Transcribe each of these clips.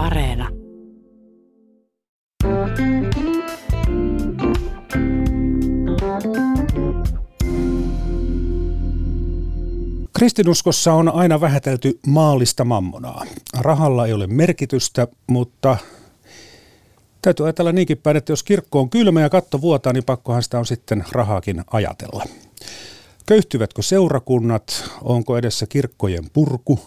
Areena. Kristinuskossa on aina vähätelty maallista mammonaa. Rahalla ei ole merkitystä, mutta täytyy ajatella niinkin päin, että jos kirkko on kylmä ja katto vuotaa, niin pakkohan sitä on sitten rahaakin ajatella. Köyhtyvätkö seurakunnat? Onko edessä kirkkojen purku?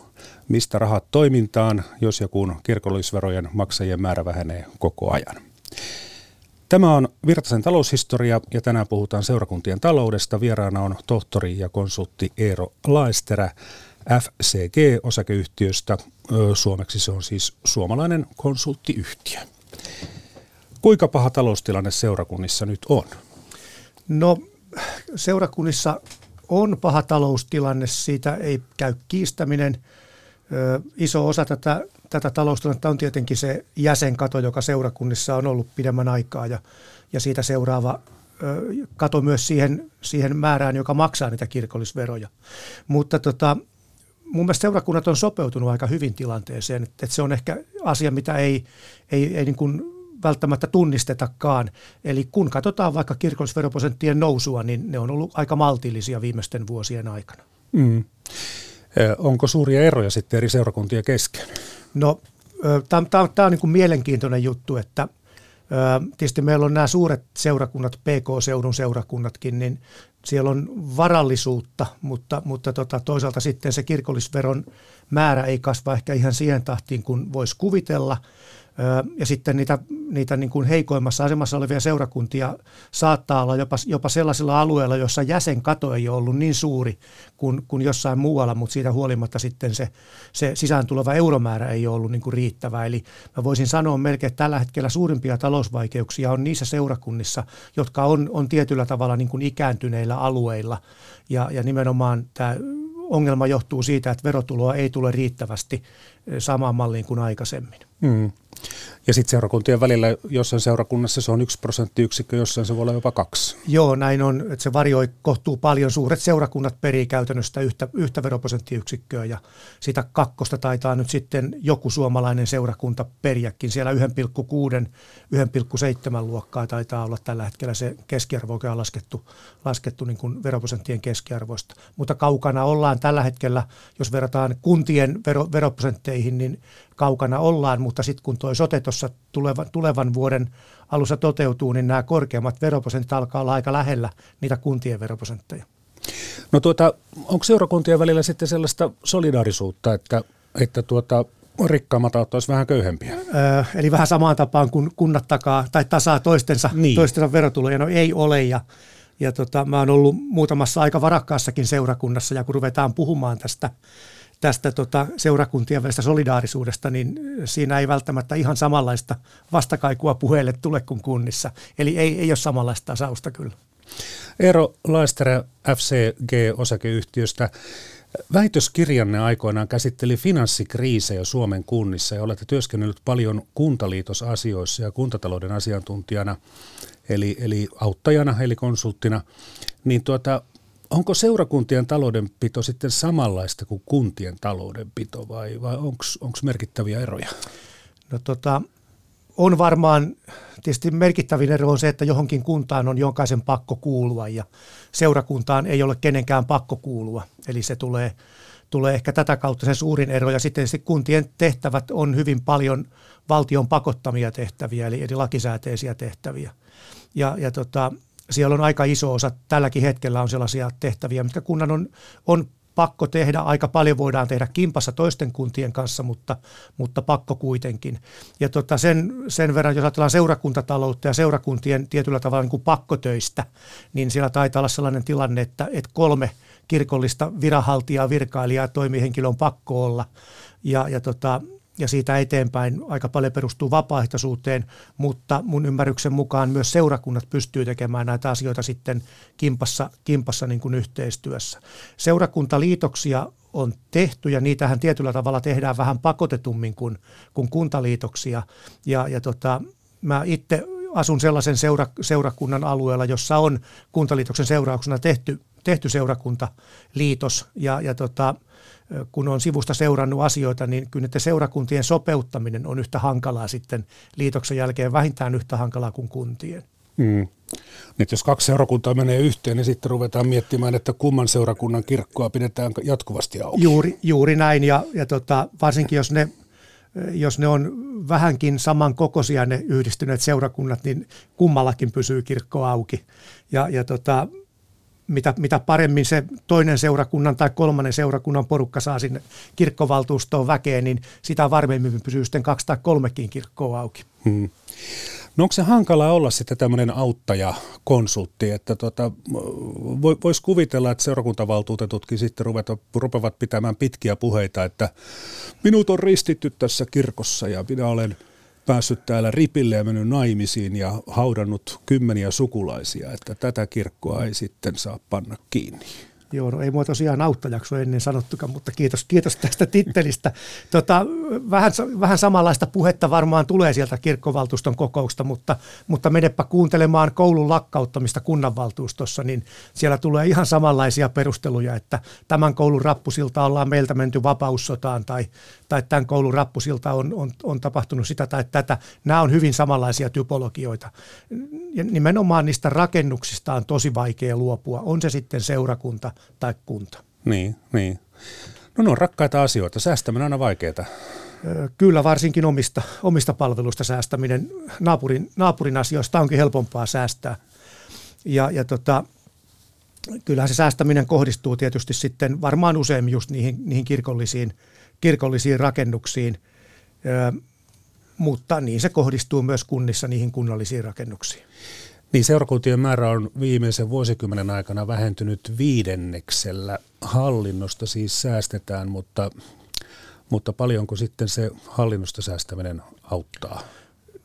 Mistä rahat toimintaan, jos ja kun kirkollisverojen maksajien määrä vähenee koko ajan? Tämä on Virtasen taloushistoria ja tänään puhutaan seurakuntien taloudesta. Vieraana on tohtori ja konsultti Eero Laesterä FCG-osakeyhtiöstä. Suomeksi se on siis suomalainen konsulttiyhtiö. Kuinka paha taloustilanne seurakunnissa nyt on? No seurakunnissa on paha taloustilanne, siitä ei käy kiistäminen. Iso osa tätä, tätä taloustilannetta on tietenkin se jäsenkato, joka seurakunnissa on ollut pidemmän aikaa ja, ja siitä seuraava kato myös siihen, siihen määrään, joka maksaa niitä kirkollisveroja. Mutta tota, mun mielestä seurakunnat on sopeutunut aika hyvin tilanteeseen, että, että se on ehkä asia, mitä ei, ei, ei niin kuin välttämättä tunnistetakaan. Eli kun katsotaan vaikka kirkollisveroprosenttien nousua, niin ne on ollut aika maltillisia viimeisten vuosien aikana. Mm. Onko suuria eroja sitten eri seurakuntien kesken? No, tämä on niin kuin mielenkiintoinen juttu, että tietysti meillä on nämä suuret seurakunnat, PK-seudun seurakunnatkin, niin siellä on varallisuutta, mutta, mutta tota, toisaalta sitten se kirkollisveron määrä ei kasva ehkä ihan siihen tahtiin kuin voisi kuvitella – ja sitten niitä, niitä niin kuin heikoimmassa asemassa olevia seurakuntia saattaa olla jopa, jopa sellaisilla alueilla, joissa jäsenkato ei ole ollut niin suuri kuin, kuin jossain muualla, mutta siitä huolimatta sitten se, se sisään tuleva euromäärä ei ole ollut niin kuin riittävä. Eli mä voisin sanoa melkein, että tällä hetkellä suurimpia talousvaikeuksia on niissä seurakunnissa, jotka on, on tietyllä tavalla niin kuin ikääntyneillä alueilla. Ja, ja nimenomaan tämä ongelma johtuu siitä, että verotuloa ei tule riittävästi samaan malliin kuin aikaisemmin. Mm. Ja sitten seurakuntien välillä jossain seurakunnassa se on yksi prosenttiyksikkö, jossain se voi olla jopa kaksi. Joo, näin on, että se varioi kohtuu paljon. Suuret seurakunnat perii käytännössä yhtä, yhtä veroprosenttiyksikköä ja sitä kakkosta taitaa nyt sitten joku suomalainen seurakunta periäkin. Siellä 1,6, 1,7 luokkaa taitaa olla tällä hetkellä se keskiarvo, joka on laskettu, laskettu niin kuin veroprosenttien keskiarvoista. Mutta kaukana ollaan tällä hetkellä, jos verrataan kuntien vero, veroprosentteihin, niin kaukana ollaan, mutta sitten kun tuo sote tuossa tulevan, tulevan vuoden alussa toteutuu, niin nämä korkeammat veroprosentit alkaa olla aika lähellä niitä kuntien veroprosentteja. No tuota, onko seurakuntien välillä sitten sellaista solidaarisuutta, että, että tuota, rikkaammat auttaisi vähän köyhempiä? Öö, eli vähän samaan tapaan kuin kunnat takaa tai tasaa toistensa, niin. toistensa verotuloja. No ei ole ja, ja tota, mä oon ollut muutamassa aika varakkaassakin seurakunnassa ja kun ruvetaan puhumaan tästä tästä tota, seurakuntien välistä solidaarisuudesta, niin siinä ei välttämättä ihan samanlaista vastakaikua puheelle tule kuin kunnissa. Eli ei, ei ole samanlaista tasausta kyllä. Eero Laisterä FCG-osakeyhtiöstä. Väitöskirjanne aikoinaan käsitteli finanssikriisejä Suomen kunnissa ja olette työskennellyt paljon kuntaliitosasioissa ja kuntatalouden asiantuntijana, eli, eli auttajana, eli konsulttina. Niin tuota, Onko seurakuntien taloudenpito sitten samanlaista kuin kuntien taloudenpito vai, vai onko merkittäviä eroja? No tota, on varmaan, tietysti merkittävin ero on se, että johonkin kuntaan on jokaisen pakko kuulua ja seurakuntaan ei ole kenenkään pakko kuulua. Eli se tulee, tulee ehkä tätä kautta se suurin ero. Ja sitten kuntien tehtävät on hyvin paljon valtion pakottamia tehtäviä, eli, eli lakisääteisiä tehtäviä. Ja, ja tota, siellä on aika iso osa, tälläkin hetkellä on sellaisia tehtäviä, mitkä kunnan on, on pakko tehdä. Aika paljon voidaan tehdä kimpassa toisten kuntien kanssa, mutta, mutta pakko kuitenkin. Ja tota sen, sen verran, jos ajatellaan seurakuntataloutta ja seurakuntien tietyllä tavalla niin kuin pakkotöistä, niin siellä taitaa olla sellainen tilanne, että, että kolme kirkollista viranhaltijaa, virkailijaa, toimihenkilö on pakko olla. Ja, ja tota, ja siitä eteenpäin aika paljon perustuu vapaaehtoisuuteen, mutta mun ymmärryksen mukaan myös seurakunnat pystyy tekemään näitä asioita sitten kimpassa, kimpassa niin kuin yhteistyössä. Seurakuntaliitoksia on tehty ja niitähän tietyllä tavalla tehdään vähän pakotetummin kuin, kuin kuntaliitoksia ja, ja tota, mä itse asun sellaisen seura, seurakunnan alueella, jossa on kuntaliitoksen seurauksena tehty, tehty seurakuntaliitos ja, ja tota, kun on sivusta seurannut asioita, niin kyllä että seurakuntien sopeuttaminen on yhtä hankalaa sitten liitoksen jälkeen, vähintään yhtä hankalaa kuin kuntien. Mm. Nyt jos kaksi seurakuntaa menee yhteen, niin sitten ruvetaan miettimään, että kumman seurakunnan kirkkoa pidetään jatkuvasti auki. Juuri, juuri näin, ja, ja tota, varsinkin jos ne, jos ne on vähänkin samankokoisia ne yhdistyneet seurakunnat, niin kummallakin pysyy kirkko auki. Ja, ja tota, mitä, mitä paremmin se toinen seurakunnan tai kolmannen seurakunnan porukka saa sinne kirkkovaltuustoon väkeen, niin sitä varmemmin pysyy sitten kaksi tai kolmekin kirkkoa auki. Hmm. No onko se hankalaa olla sitten tämmöinen auttaja-konsultti, että tota, voisi kuvitella, että seurakuntavaltuutetutkin sitten ruveta, rupevat pitämään pitkiä puheita, että minut on ristitty tässä kirkossa ja minä olen päässyt täällä ripille ja mennyt naimisiin ja haudannut kymmeniä sukulaisia, että tätä kirkkoa ei sitten saa panna kiinni. Joo, no ei mua tosiaan auttajakso ennen sanottukaan, mutta kiitos, kiitos tästä tittelistä. Tota, vähän, vähän samanlaista puhetta varmaan tulee sieltä kirkkovaltuuston kokousta, mutta, mutta menepä kuuntelemaan koulun lakkauttamista kunnanvaltuustossa, niin siellä tulee ihan samanlaisia perusteluja, että tämän koulun rappusilta ollaan meiltä menty vapaussotaan tai, tai tämän koulun rappusilta on, on, on tapahtunut sitä tai tätä. Nämä on hyvin samanlaisia typologioita. Ja nimenomaan niistä rakennuksista on tosi vaikea luopua, on se sitten seurakunta tai kunta. Niin, niin. No ne on rakkaita asioita. Säästäminen on aina vaikeaa. Kyllä, varsinkin omista, omista palveluista säästäminen. Naapurin, naapurin asioista onkin helpompaa säästää. Ja, ja tota, kyllähän se säästäminen kohdistuu tietysti sitten varmaan usein just niihin, niihin kirkollisiin, kirkollisiin rakennuksiin, ö, mutta niin se kohdistuu myös kunnissa niihin kunnallisiin rakennuksiin. Niin seurakuntien määrä on viimeisen vuosikymmenen aikana vähentynyt viidenneksellä. Hallinnosta siis säästetään, mutta, mutta paljonko sitten se hallinnosta säästäminen auttaa?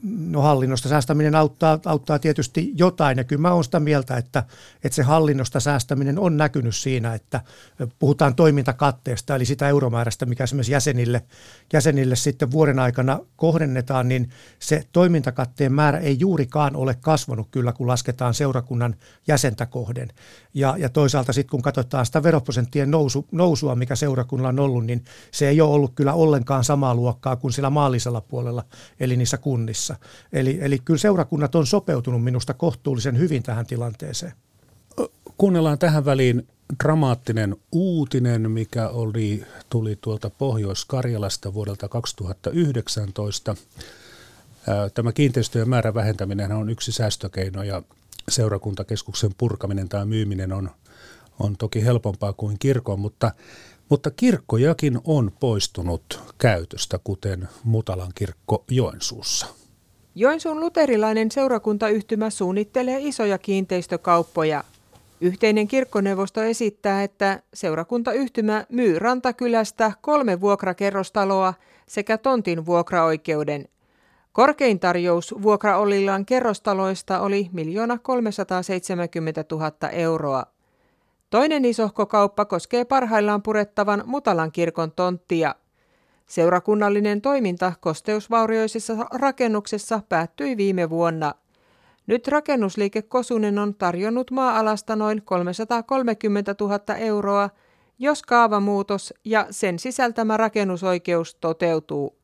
No hallinnosta säästäminen auttaa, auttaa tietysti jotain ja kyllä mä olen sitä mieltä, että, että se hallinnosta säästäminen on näkynyt siinä, että puhutaan toimintakatteesta eli sitä euromäärästä, mikä esimerkiksi jäsenille, jäsenille sitten vuoden aikana kohdennetaan, niin se toimintakatteen määrä ei juurikaan ole kasvanut kyllä, kun lasketaan seurakunnan jäsentä kohden. Ja, ja toisaalta sitten kun katsotaan sitä veroprosenttien nousu, nousua, mikä seurakunnalla on ollut, niin se ei ole ollut kyllä ollenkaan samaa luokkaa kuin sillä maallisella puolella, eli niissä kunnissa kanssa. Eli, eli kyllä seurakunnat on sopeutunut minusta kohtuullisen hyvin tähän tilanteeseen. Kuunnellaan tähän väliin dramaattinen uutinen, mikä oli, tuli tuolta Pohjois-Karjalasta vuodelta 2019. Tämä kiinteistöjen määrän vähentäminen on yksi säästökeino ja seurakuntakeskuksen purkaminen tai myyminen on, on toki helpompaa kuin kirkon, mutta, mutta kirkkojakin on poistunut käytöstä, kuten Mutalan kirkko Joensuussa. Joensuun luterilainen seurakuntayhtymä suunnittelee isoja kiinteistökauppoja. Yhteinen kirkkoneuvosto esittää, että seurakuntayhtymä myy Rantakylästä kolme vuokrakerrostaloa sekä tontin vuokraoikeuden. Korkein tarjous vuokraolillaan kerrostaloista oli 1 370 000 euroa. Toinen isohko kauppa koskee parhaillaan purettavan Mutalan kirkon tonttia – Seurakunnallinen toiminta kosteusvaurioisessa rakennuksessa päättyi viime vuonna. Nyt rakennusliike Kosunen on tarjonnut maa-alasta noin 330 000 euroa, jos kaavamuutos ja sen sisältämä rakennusoikeus toteutuu.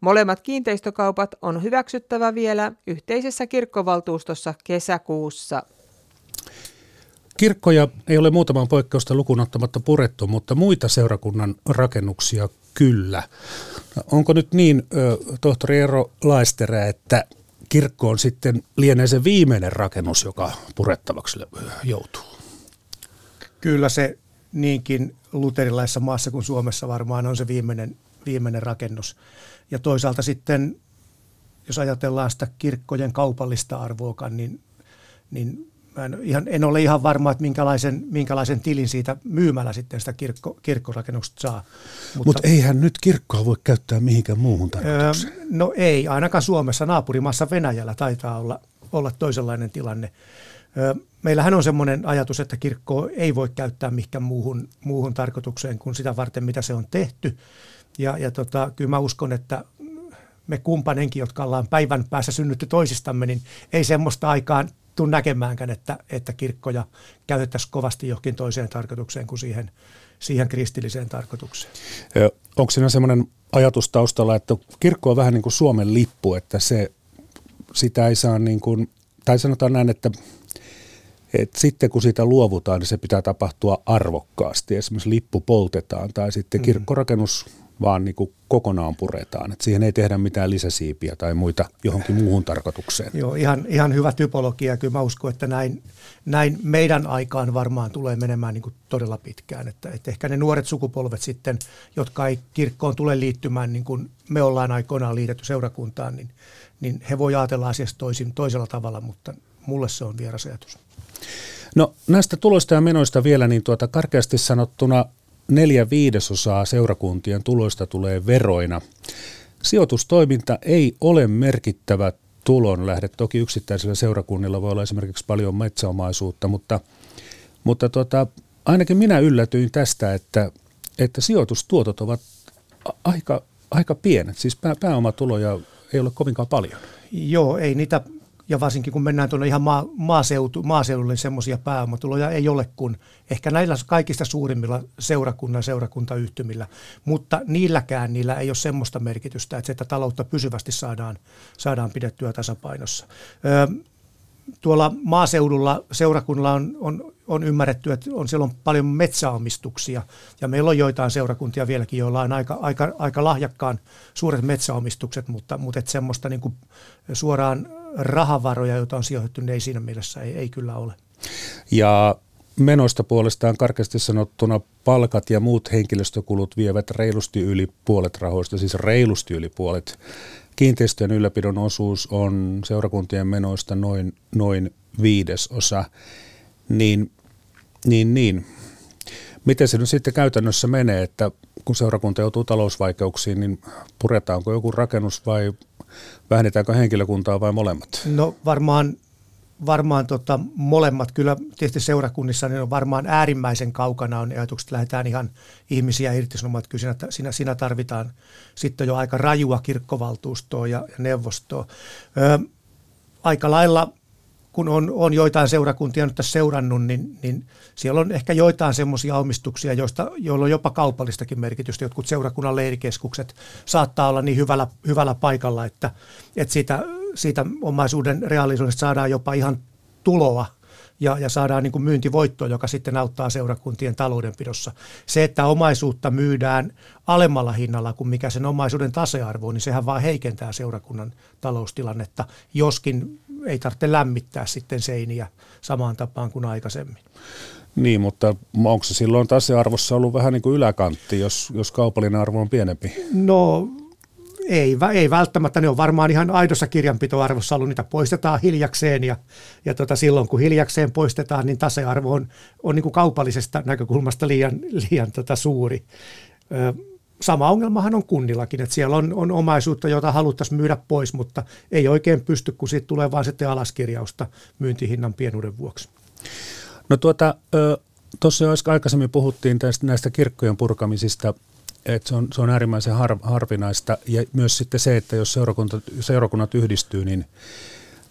Molemmat kiinteistökaupat on hyväksyttävä vielä yhteisessä kirkkovaltuustossa kesäkuussa. Kirkkoja ei ole muutaman poikkeusta lukunottamatta purettu, mutta muita seurakunnan rakennuksia kyllä. Onko nyt niin, tohtori Eero Laisterä, että kirkko on sitten lienee se viimeinen rakennus, joka purettavaksi joutuu? Kyllä se niinkin luterilaisessa maassa kuin Suomessa varmaan on se viimeinen, viimeinen rakennus. Ja toisaalta sitten, jos ajatellaan sitä kirkkojen kaupallista arvoakaan, niin, niin Mä en, ihan, en ole ihan varma, että minkälaisen, minkälaisen tilin siitä myymällä sitten sitä kirkko, kirkkorakennusta saa. Mutta Mut eihän nyt kirkkoa voi käyttää mihinkään muuhun tarkoitukseen. Öö, no ei, ainakaan Suomessa. Naapurimaassa Venäjällä taitaa olla, olla toisenlainen tilanne. Öö, meillähän on semmoinen ajatus, että kirkkoa ei voi käyttää mihinkään muuhun, muuhun tarkoitukseen kuin sitä varten, mitä se on tehty. Ja, ja tota, kyllä mä uskon, että me kumpanenkin, jotka ollaan päivän päässä synnytty toisistamme, niin ei semmoista aikaan tule näkemäänkään, että, että kirkkoja käytettäisiin kovasti johonkin toiseen tarkoitukseen kuin siihen, siihen kristilliseen tarkoitukseen. Onko siinä semmoinen ajatus taustalla, että kirkko on vähän niin kuin Suomen lippu, että se, sitä ei saa niin kuin, tai sanotaan näin, että et sitten kun siitä luovutaan, niin se pitää tapahtua arvokkaasti. Esimerkiksi lippu poltetaan tai sitten mm. kirkkorakennus vaan niin kuin kokonaan puretaan. Et siihen ei tehdä mitään lisäsiipiä tai muita johonkin muuhun tarkoitukseen. Joo, ihan, ihan hyvä typologia. Kyllä mä uskon, että näin, näin meidän aikaan varmaan tulee menemään niin kuin todella pitkään. Että, että ehkä ne nuoret sukupolvet sitten, jotka ei kirkkoon tule liittymään, niin kuin me ollaan aikoinaan liitetty seurakuntaan, niin, niin he voi ajatella asiasta toisin, toisella tavalla, mutta mulle se on vieras ajatus. No näistä tuloista ja menoista vielä, niin tuota karkeasti sanottuna neljä viidesosaa seurakuntien tuloista tulee veroina. Sijoitustoiminta ei ole merkittävä tulonlähde. Toki yksittäisillä seurakunnilla voi olla esimerkiksi paljon metsäomaisuutta, mutta, mutta tota, ainakin minä yllätyin tästä, että, että sijoitustuotot ovat aika, aika pienet. Siis pää, pääomatuloja ei ole kovinkaan paljon. Joo, ei niitä ja varsinkin kun mennään tuonne ihan maa, maaseutu, maaseudulle, niin semmoisia pääomatuloja ei ole kuin ehkä näillä kaikista suurimmilla seurakunnan seurakuntayhtymillä, mutta niilläkään niillä ei ole semmoista merkitystä, että, se, että taloutta pysyvästi saadaan, saadaan pidettyä tasapainossa. Öö, tuolla maaseudulla seurakunnalla on, on, on ymmärretty, että on, siellä on paljon metsäomistuksia ja meillä on joitain seurakuntia vieläkin, joilla on aika, aika, aika lahjakkaan suuret metsäomistukset, mutta, mutta että semmoista niin kuin suoraan rahavaroja, joita on sijoitettu, niin ei siinä mielessä ei, ei kyllä ole. Ja menoista puolestaan karkeasti sanottuna palkat ja muut henkilöstökulut vievät reilusti yli puolet rahoista, siis reilusti yli puolet. Kiinteistöjen ylläpidon osuus on seurakuntien menoista noin, noin viidesosa. Niin, niin, niin. Miten se nyt sitten käytännössä menee, että kun seurakunta joutuu talousvaikeuksiin, niin puretaanko joku rakennus vai vähennetäänkö henkilökuntaa vai molemmat? No varmaan, varmaan tota, molemmat. Kyllä tietysti seurakunnissa niin on varmaan äärimmäisen kaukana on ajatukset, että lähdetään ihan ihmisiä irtisanomaan. Kyllä siinä, siinä, siinä tarvitaan sitten jo aika rajua kirkkovaltuustoa ja, ja neuvostoa. Ö, aika lailla kun on, on joitain seurakuntia nyt tässä seurannut, niin, niin siellä on ehkä joitain semmoisia omistuksia, joista, joilla on jopa kaupallistakin merkitystä. Jotkut seurakunnan leirikeskukset saattaa olla niin hyvällä, hyvällä paikalla, että, että siitä, siitä omaisuuden reaalisuudesta saadaan jopa ihan tuloa ja, ja saadaan niin kuin myyntivoittoa, joka sitten auttaa seurakuntien taloudenpidossa. Se, että omaisuutta myydään alemmalla hinnalla kuin mikä sen omaisuuden tasearvo on, niin sehän vaan heikentää seurakunnan taloustilannetta, joskin ei tarvitse lämmittää sitten seiniä samaan tapaan kuin aikaisemmin. Niin, mutta onko se silloin tasearvossa ollut vähän niin kuin yläkantti, jos, jos kaupallinen arvo on pienempi? No ei, ei välttämättä, ne on varmaan ihan aidossa kirjanpitoarvossa ollut, niitä poistetaan hiljakseen ja, ja tota, silloin kun hiljakseen poistetaan, niin tasearvo on, on niin kuin kaupallisesta näkökulmasta liian, liian tota suuri. Ö, sama ongelmahan on kunnillakin, että siellä on, on omaisuutta, jota haluttaisiin myydä pois, mutta ei oikein pysty, kun siitä tulee vaan sitten alaskirjausta myyntihinnan pienuuden vuoksi. No tuota, tuossa jo aikaisemmin puhuttiin tästä, näistä kirkkojen purkamisista että se on, se on äärimmäisen har, harvinaista. Ja myös sitten se, että jos seurakunta, seurakunnat yhdistyy, niin,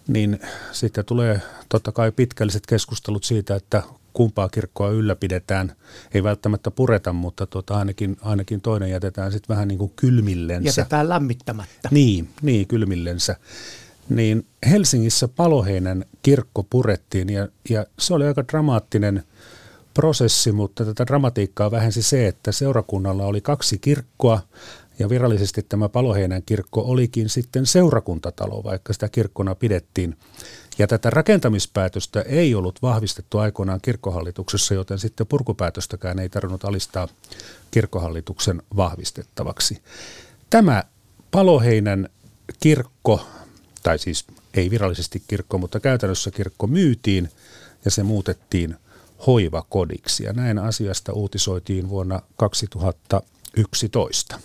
niin sitten tulee totta kai pitkälliset keskustelut siitä, että kumpaa kirkkoa ylläpidetään. Ei välttämättä pureta, mutta tota, ainakin, ainakin toinen jätetään sitten vähän niin kuin kylmillensä. Jätetään lämmittämättä. Niin, niin kylmillensä. Niin Helsingissä Paloheinän kirkko purettiin ja, ja se oli aika dramaattinen – prosessi, mutta tätä dramatiikkaa vähensi se, että seurakunnalla oli kaksi kirkkoa ja virallisesti tämä Paloheinän kirkko olikin sitten seurakuntatalo, vaikka sitä kirkkona pidettiin. Ja tätä rakentamispäätöstä ei ollut vahvistettu aikoinaan kirkkohallituksessa, joten sitten purkupäätöstäkään ei tarvinnut alistaa kirkkohallituksen vahvistettavaksi. Tämä Paloheinän kirkko, tai siis ei virallisesti kirkko, mutta käytännössä kirkko myytiin ja se muutettiin – hoivakodiksi. Ja näin asiasta uutisoitiin vuonna 2011.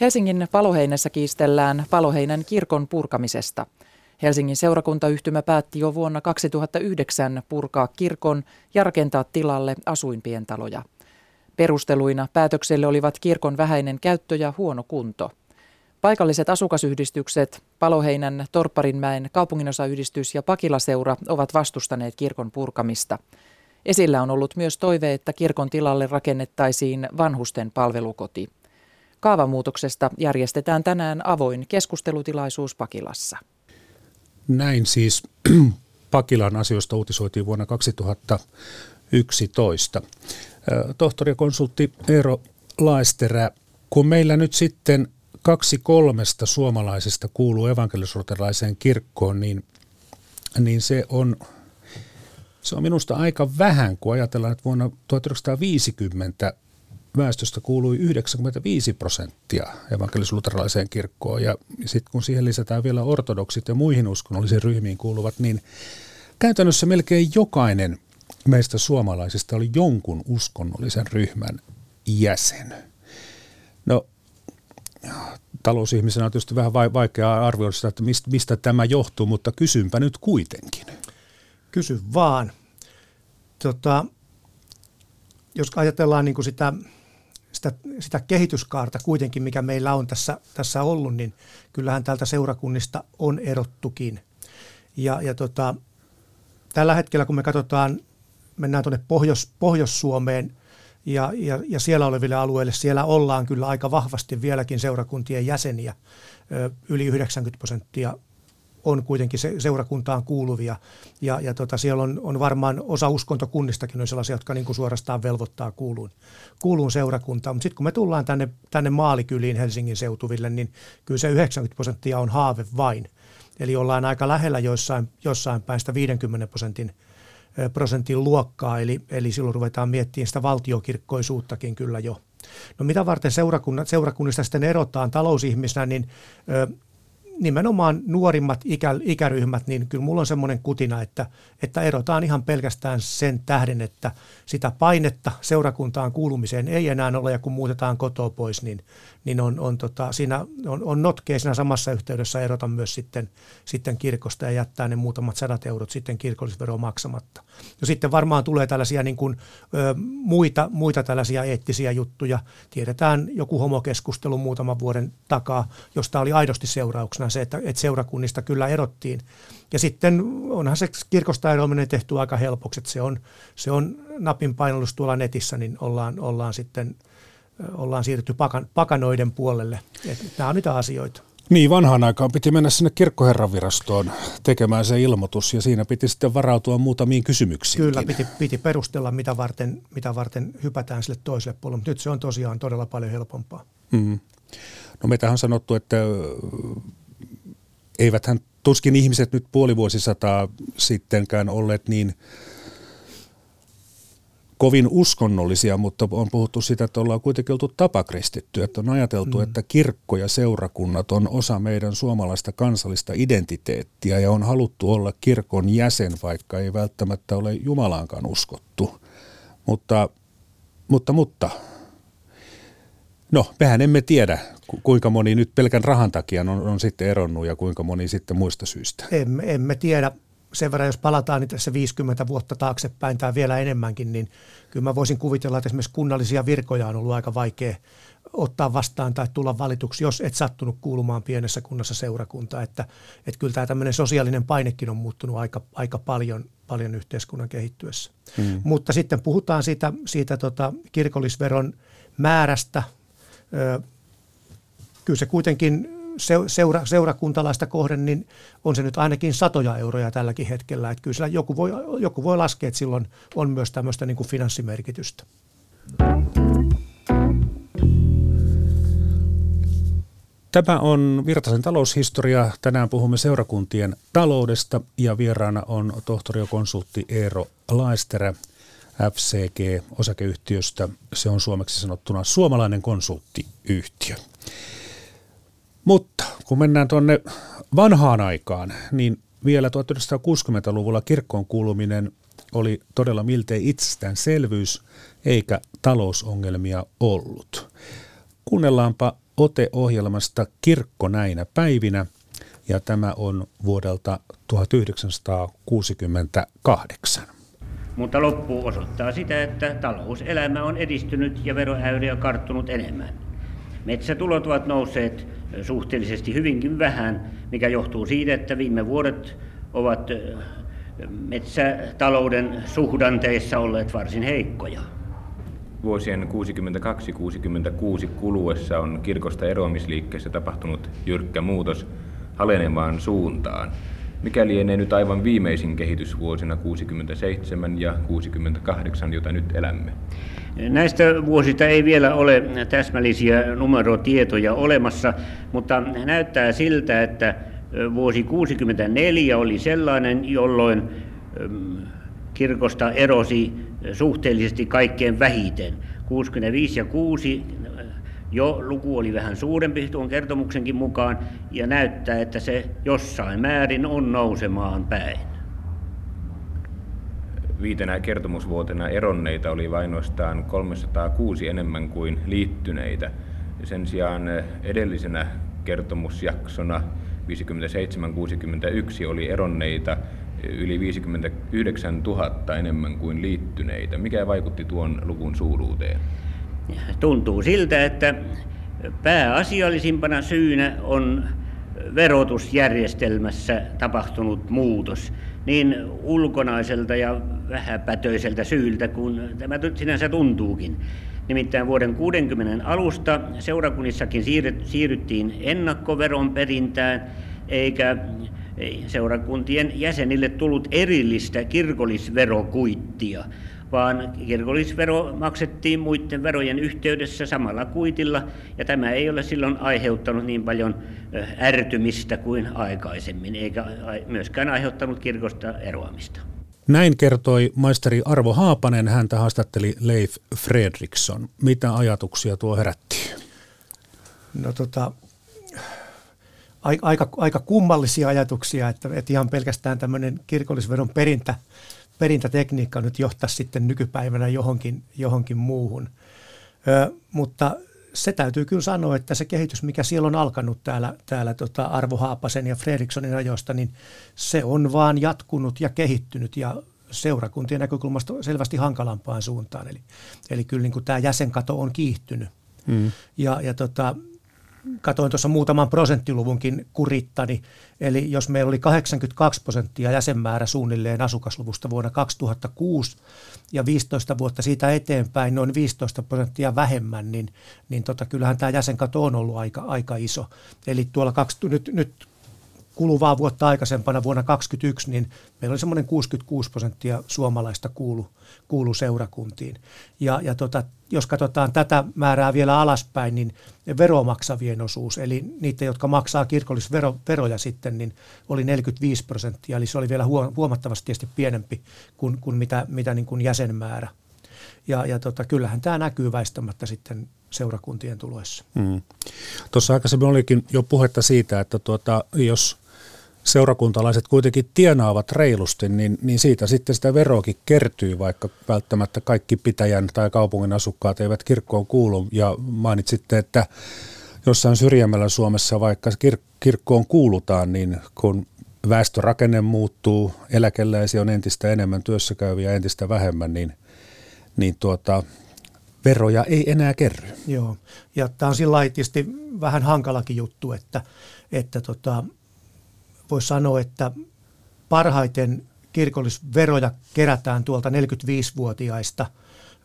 Helsingin Paloheinässä kiistellään Paloheinän kirkon purkamisesta. Helsingin seurakuntayhtymä päätti jo vuonna 2009 purkaa kirkon ja rakentaa tilalle asuinpientaloja. Perusteluina päätökselle olivat kirkon vähäinen käyttö ja huono kunto. Paikalliset asukasyhdistykset, Paloheinän, Torpparinmäen, kaupunginosayhdistys ja Pakilaseura ovat vastustaneet kirkon purkamista. Esillä on ollut myös toive, että kirkon tilalle rakennettaisiin vanhusten palvelukoti. Kaavamuutoksesta järjestetään tänään avoin keskustelutilaisuus Pakilassa. Näin siis Pakilan asioista uutisoitiin vuonna 2011. Tohtori ja konsultti Eero Laisterä, kun meillä nyt sitten kaksi kolmesta suomalaisesta kuuluu evankelisluterilaiseen kirkkoon, niin, niin se on se on minusta aika vähän, kun ajatellaan, että vuonna 1950 väestöstä kuului 95 prosenttia evankelis-luterilaiseen kirkkoon. Ja sitten kun siihen lisätään vielä ortodoksit ja muihin uskonnollisiin ryhmiin kuuluvat, niin käytännössä melkein jokainen meistä suomalaisista oli jonkun uskonnollisen ryhmän jäsen. No, talousihmisenä on tietysti vähän vaikeaa arvioida sitä, että mistä, tämä johtuu, mutta kysynpä nyt kuitenkin. Kysy vaan. Tota, jos ajatellaan niin kuin sitä sitä, sitä kehityskaarta kuitenkin, mikä meillä on tässä, tässä ollut, niin kyllähän täältä seurakunnista on erottukin. Ja, ja tota, tällä hetkellä, kun me katsotaan, mennään tuonne Pohjois, Pohjois-Suomeen ja, ja, ja siellä oleville alueille, siellä ollaan kyllä aika vahvasti vieläkin seurakuntien jäseniä. Yli 90 prosenttia on kuitenkin se, seurakuntaan kuuluvia. Ja, ja tota, siellä on, on varmaan osa uskontokunnistakin on sellaisia, jotka niin kuin suorastaan velvoittaa kuuluun, kuuluun seurakuntaan. Mutta sitten kun me tullaan tänne, tänne maalikyliin Helsingin seutuville, niin kyllä se 90 prosenttia on haave vain. Eli ollaan aika lähellä joissain, jossain päin sitä 50 prosentin prosentin luokkaa, eli, eli silloin ruvetaan miettimään sitä valtiokirkkoisuuttakin kyllä jo. No mitä varten seurakunnista sitten erotaan talousihmisenä, niin nimenomaan nuorimmat ikä, ikäryhmät, niin kyllä mulla on semmoinen kutina, että, että erotaan ihan pelkästään sen tähden, että sitä painetta seurakuntaan kuulumiseen ei enää ole, ja kun muutetaan kotoa pois, niin, niin on, on, tota, siinä on, on notkea siinä samassa yhteydessä erota myös sitten, sitten kirkosta ja jättää ne muutamat sadat eurot sitten kirkollisveroa maksamatta. Ja sitten varmaan tulee tällaisia niin kuin, ö, muita, muita tällaisia eettisiä juttuja. Tiedetään joku homokeskustelu muutaman vuoden takaa, josta oli aidosti seurauksena se, että, että seurakunnista kyllä erottiin. Ja sitten onhan se kirkosta eroaminen tehty aika helpoksi, että se on, se on napin painallus tuolla netissä, niin ollaan, ollaan sitten ollaan siirrytty pakan, pakanoiden puolelle. Et nämä on niitä asioita. Niin, vanhaan aikaan piti mennä sinne kirkkoherravirastoon tekemään se ilmoitus ja siinä piti sitten varautua muutamiin kysymyksiin. Kyllä, piti, piti perustella, mitä varten, mitä varten hypätään sille toiselle puolelle, mutta nyt se on tosiaan todella paljon helpompaa. Mm. No meitähän on sanottu, että eiväthän tuskin ihmiset nyt puoli vuosisataa sittenkään olleet niin kovin uskonnollisia, mutta on puhuttu siitä, että ollaan kuitenkin oltu tapakristitty. Että on ajateltu, mm. että kirkko ja seurakunnat on osa meidän suomalaista kansallista identiteettiä ja on haluttu olla kirkon jäsen, vaikka ei välttämättä ole Jumalaankaan uskottu. Mutta, mutta, mutta, no mehän emme tiedä, kuinka moni nyt pelkän rahan takia on, on sitten eronnut ja kuinka moni sitten muista syistä. Emme, emme tiedä sen verran, jos palataan niin tässä 50 vuotta taaksepäin tai vielä enemmänkin, niin kyllä mä voisin kuvitella, että esimerkiksi kunnallisia virkoja on ollut aika vaikea ottaa vastaan tai tulla valituksi, jos et sattunut kuulumaan pienessä kunnassa seurakuntaa. Että, että kyllä tämä tämmöinen sosiaalinen painekin on muuttunut aika, aika paljon, paljon yhteiskunnan kehittyessä. Hmm. Mutta sitten puhutaan siitä, siitä tota kirkollisveron määrästä. Ö, kyllä se kuitenkin seura, seurakuntalaista kohden, niin on se nyt ainakin satoja euroja tälläkin hetkellä. Että kyllä joku voi, joku voi laskea, että silloin on myös tämmöistä niin kuin finanssimerkitystä. Tämä on Virtasen taloushistoria. Tänään puhumme seurakuntien taloudesta ja vieraana on tohtoriokonsultti Eero Laisterä FCG-osakeyhtiöstä. Se on suomeksi sanottuna suomalainen konsulttiyhtiö. Mutta kun mennään tuonne vanhaan aikaan, niin vielä 1960-luvulla kirkkoon kuuluminen oli todella miltei itsestäänselvyys, eikä talousongelmia ollut. Kuunnellaanpa ote ohjelmasta Kirkko näinä päivinä, ja tämä on vuodelta 1968. Mutta loppu osoittaa sitä, että talouselämä on edistynyt ja veroäyriä karttunut enemmän. Metsätulot ovat nousseet suhteellisesti hyvinkin vähän, mikä johtuu siitä, että viime vuodet ovat metsätalouden suhdanteissa olleet varsin heikkoja. Vuosien 62-66 kuluessa on kirkosta eroamisliikkeessä tapahtunut jyrkkä muutos halenemaan suuntaan. Mikä lienee nyt aivan viimeisin kehitys vuosina 67 ja 68, jota nyt elämme? Näistä vuosista ei vielä ole täsmällisiä numerotietoja olemassa, mutta näyttää siltä, että vuosi 64 oli sellainen, jolloin kirkosta erosi suhteellisesti kaikkein vähiten. 65 ja 6 jo luku oli vähän suurempi tuon kertomuksenkin mukaan ja näyttää, että se jossain määrin on nousemaan päin. Viitenä kertomusvuotena eronneita oli ainoastaan 306 enemmän kuin liittyneitä. Sen sijaan edellisenä kertomusjaksona 57-61 oli eronneita yli 59 000 enemmän kuin liittyneitä. Mikä vaikutti tuon luvun suuruuteen? Tuntuu siltä, että pääasiallisimpana syynä on verotusjärjestelmässä tapahtunut muutos niin ulkonaiselta ja vähäpätöiseltä syyltä kuin tämä sinänsä tuntuukin. Nimittäin vuoden 60 alusta seurakunnissakin siirryttiin ennakkoveron perintään, eikä seurakuntien jäsenille tullut erillistä kirkollisverokuittia, vaan kirkollisvero maksettiin muiden verojen yhteydessä samalla kuitilla, ja tämä ei ole silloin aiheuttanut niin paljon ärtymistä kuin aikaisemmin, eikä myöskään aiheuttanut kirkosta eroamista. Näin kertoi maisteri Arvo Haapanen, häntä haastatteli Leif Fredriksson. Mitä ajatuksia tuo herätti? No tota, aika, aika kummallisia ajatuksia, että, että ihan pelkästään tämmöinen kirkollisveron perintä, perintätekniikka nyt johtaa sitten nykypäivänä johonkin, johonkin muuhun. Ö, mutta se täytyy kyllä sanoa, että se kehitys, mikä siellä on alkanut täällä, täällä tota Arvo Haapasen ja Fredrikssonin ajoista, niin se on vaan jatkunut ja kehittynyt ja seurakuntien näkökulmasta selvästi hankalampaan suuntaan. Eli, eli kyllä niin kuin tämä jäsenkato on kiihtynyt. Mm. Ja, ja tota, katoin tuossa muutaman prosenttiluvunkin kurittani, eli jos meillä oli 82 prosenttia jäsenmäärä suunnilleen asukasluvusta vuonna 2006 ja 15 vuotta siitä eteenpäin noin 15 prosenttia vähemmän, niin, niin tota, kyllähän tämä jäsenkato on ollut aika, aika iso. Eli tuolla kaksi, nyt, nyt kuluvaa vuotta aikaisempana vuonna 2021, niin meillä oli semmoinen 66 prosenttia suomalaista kuulu, kuulu seurakuntiin. Ja, ja tota, jos katsotaan tätä määrää vielä alaspäin, niin veromaksavien osuus, eli niitä, jotka maksaa kirkollisveroja sitten, niin oli 45 prosenttia, eli se oli vielä huomattavasti tietysti pienempi kuin, kuin mitä, mitä niin kuin jäsenmäärä. Ja, ja tota, kyllähän tämä näkyy väistämättä sitten seurakuntien tuloissa. Mm. Tuossa aikaisemmin olikin jo puhetta siitä, että tuota, jos seurakuntalaiset kuitenkin tienaavat reilusti, niin, niin siitä sitten sitä veroakin kertyy, vaikka välttämättä kaikki pitäjän tai kaupungin asukkaat eivät kirkkoon kuulu. Ja mainitsitte, että jossain syrjemmällä Suomessa, vaikka kir- kirkkoon kuulutaan, niin kun väestörakenne muuttuu, eläkeläisiä on entistä enemmän, työssäkäyviä entistä vähemmän, niin, niin tuota, veroja ei enää kerry. Joo, ja tämä on sillä vähän hankalakin juttu, että, että tota, voisi sanoa, että parhaiten kirkollisveroja kerätään tuolta 45-vuotiaista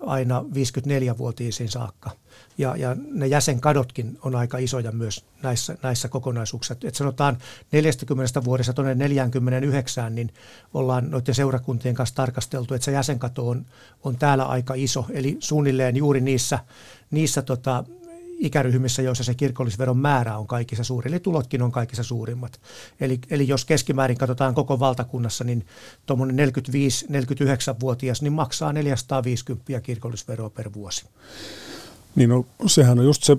aina 54-vuotiaisiin saakka. Ja, ja ne jäsenkadotkin on aika isoja myös näissä, näissä kokonaisuuksissa. Et sanotaan 40 vuodessa tuonne 49, niin ollaan noiden seurakuntien kanssa tarkasteltu, että se jäsenkato on, on täällä aika iso. Eli suunnilleen juuri niissä, niissä tota, ikäryhmissä, joissa se kirkollisveron määrä on kaikissa suuri, eli tulotkin on kaikissa suurimmat. Eli, eli jos keskimäärin katsotaan koko valtakunnassa, niin tuommoinen 45-49-vuotias niin maksaa 450 kirkollisveroa per vuosi. Niin no, sehän on just se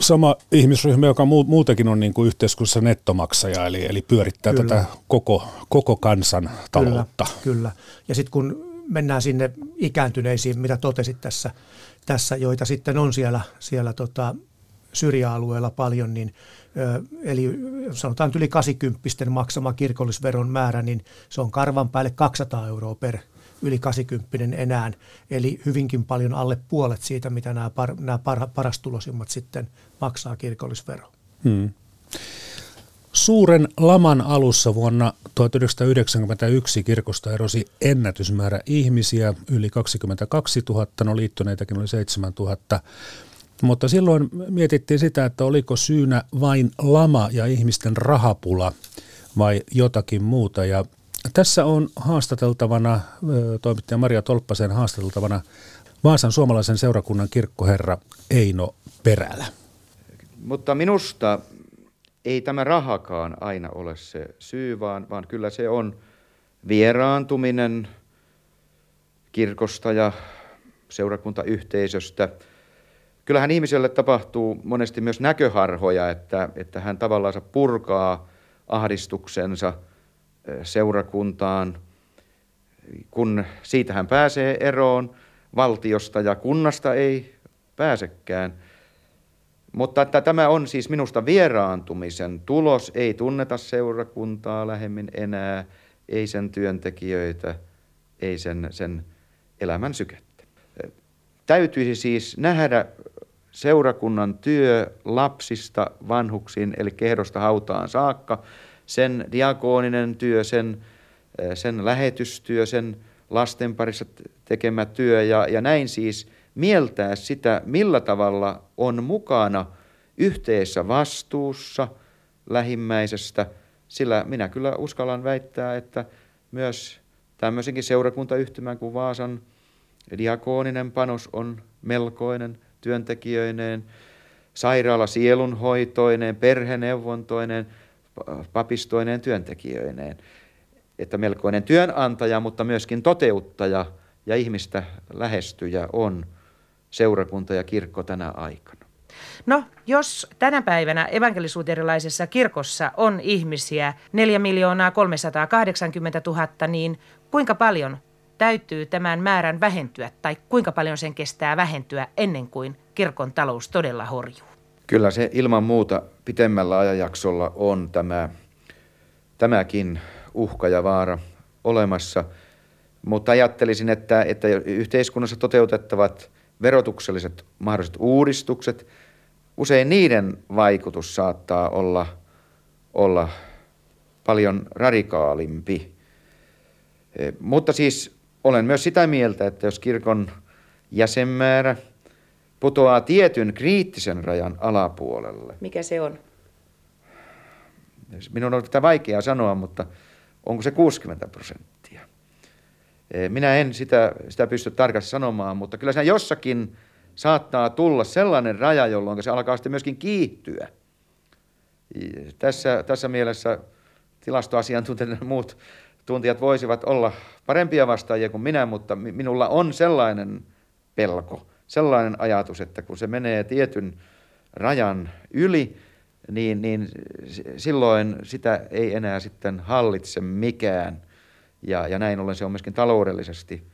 sama ihmisryhmä, joka muutenkin on niin kuin yhteiskunnassa nettomaksaja, eli, eli pyörittää kyllä. tätä koko, koko kansan taloutta. Kyllä, kyllä. ja sitten kun mennään sinne ikääntyneisiin, mitä totesit tässä, tässä joita sitten on siellä, siellä tota, syrjäalueella paljon, niin eli sanotaan yli 80 maksama kirkollisveron määrä, niin se on karvan päälle 200 euroa per yli 80 enää, eli hyvinkin paljon alle puolet siitä, mitä nämä, par, nämä par, parastulosimmat sitten maksaa kirkollisvero. Hmm. Suuren laman alussa vuonna 1991 kirkosta erosi ennätysmäärä ihmisiä, yli 22 000, no liittyneitäkin oli 7 000. Mutta silloin mietittiin sitä, että oliko syynä vain lama ja ihmisten rahapula vai jotakin muuta. Ja tässä on haastateltavana, toimittaja Maria Tolppasen haastateltavana Vaasan suomalaisen seurakunnan kirkkoherra Eino Perälä. Mutta minusta ei tämä rahakaan aina ole se syy, vaan, vaan kyllä se on vieraantuminen kirkosta ja seurakuntayhteisöstä. Kyllähän ihmiselle tapahtuu monesti myös näköharhoja, että, että hän tavallaan purkaa ahdistuksensa seurakuntaan, kun siitä hän pääsee eroon, valtiosta ja kunnasta ei pääsekään – mutta että tämä on siis minusta vieraantumisen tulos. Ei tunneta seurakuntaa lähemmin enää, ei sen työntekijöitä, ei sen, sen elämän sykettä. Täytyisi siis nähdä seurakunnan työ lapsista vanhuksiin, eli kehdosta hautaan saakka, sen diakooninen työ, sen, sen lähetystyö, sen lasten parissa tekemä työ ja, ja näin siis – mieltää sitä, millä tavalla on mukana yhteisessä vastuussa lähimmäisestä, sillä minä kyllä uskallan väittää, että myös tämmöisenkin seurakuntayhtymän kuin Vaasan diakooninen panos on melkoinen työntekijöineen, sairaala sielunhoitoineen, perheneuvontoineen, papistoineen työntekijöineen. Että melkoinen työnantaja, mutta myöskin toteuttaja ja ihmistä lähestyjä on seurakunta ja kirkko tänä aikana? No, jos tänä päivänä evankelisuuterilaisessa kirkossa on ihmisiä 4 miljoonaa 380 000, niin kuinka paljon täytyy tämän määrän vähentyä tai kuinka paljon sen kestää vähentyä ennen kuin kirkon talous todella horjuu? Kyllä se ilman muuta pitemmällä ajanjaksolla on tämä, tämäkin uhka ja vaara olemassa. Mutta ajattelisin, että, että yhteiskunnassa toteutettavat verotukselliset mahdolliset uudistukset, usein niiden vaikutus saattaa olla, olla paljon radikaalimpi. E, mutta siis olen myös sitä mieltä, että jos kirkon jäsenmäärä putoaa tietyn kriittisen rajan alapuolelle. Mikä se on? Minun on tätä vaikea sanoa, mutta onko se 60 prosenttia? Eh, minä en sitä, sitä pysty tarkasti sanomaan, mutta kyllä siinä jossakin saattaa tulla sellainen raja, jolloin se alkaa sitten myöskin kiihtyä. Tässä, tässä mielessä tilastoasiantuntijat ja muut tuntijat voisivat olla parempia vastaajia kuin minä, mutta minulla on sellainen pelko, sellainen ajatus, että kun se menee tietyn rajan yli, niin, niin silloin sitä ei enää sitten hallitse mikään. Ja, ja näin ollen se on myöskin taloudellisesti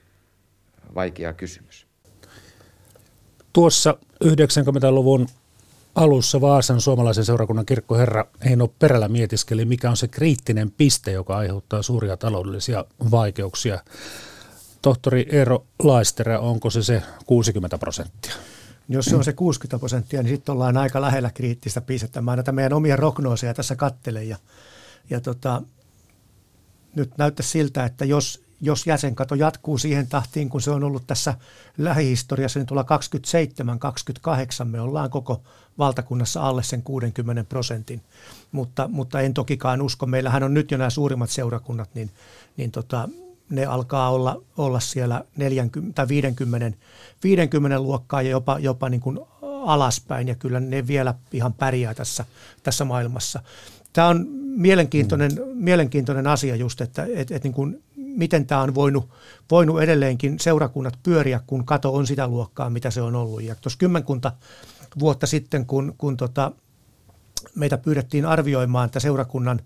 vaikea kysymys. Tuossa 90-luvun alussa Vaasan suomalaisen seurakunnan kirkkoherra Heino Perälä mietiskeli, mikä on se kriittinen piste, joka aiheuttaa suuria taloudellisia vaikeuksia. Tohtori Eero Laisterä, onko se se 60 prosenttia? Jos se on se 60 prosenttia, niin sitten ollaan aika lähellä kriittistä pistettä. Mä näitä meidän omia prognooseja tässä kattelen ja, ja tota, nyt näyttää siltä, että jos, jos jäsenkato jatkuu siihen tahtiin, kun se on ollut tässä lähihistoriassa, niin tuolla 27-28 me ollaan koko valtakunnassa alle sen 60 prosentin. Mutta, mutta en tokikaan usko, meillähän on nyt jo nämä suurimmat seurakunnat, niin, niin tota, ne alkaa olla, olla siellä 40, tai 50, 50 luokkaa ja jopa, jopa niin kuin alaspäin, ja kyllä ne vielä ihan pärjää tässä, tässä maailmassa. Tämä on mielenkiintoinen, mm. mielenkiintoinen asia just, että et, et niin kuin, miten tämä on voinut, voinut edelleenkin seurakunnat pyöriä, kun kato on sitä luokkaa, mitä se on ollut. Ja tuossa kymmenkunta vuotta sitten, kun, kun tota, meitä pyydettiin arvioimaan että seurakunnan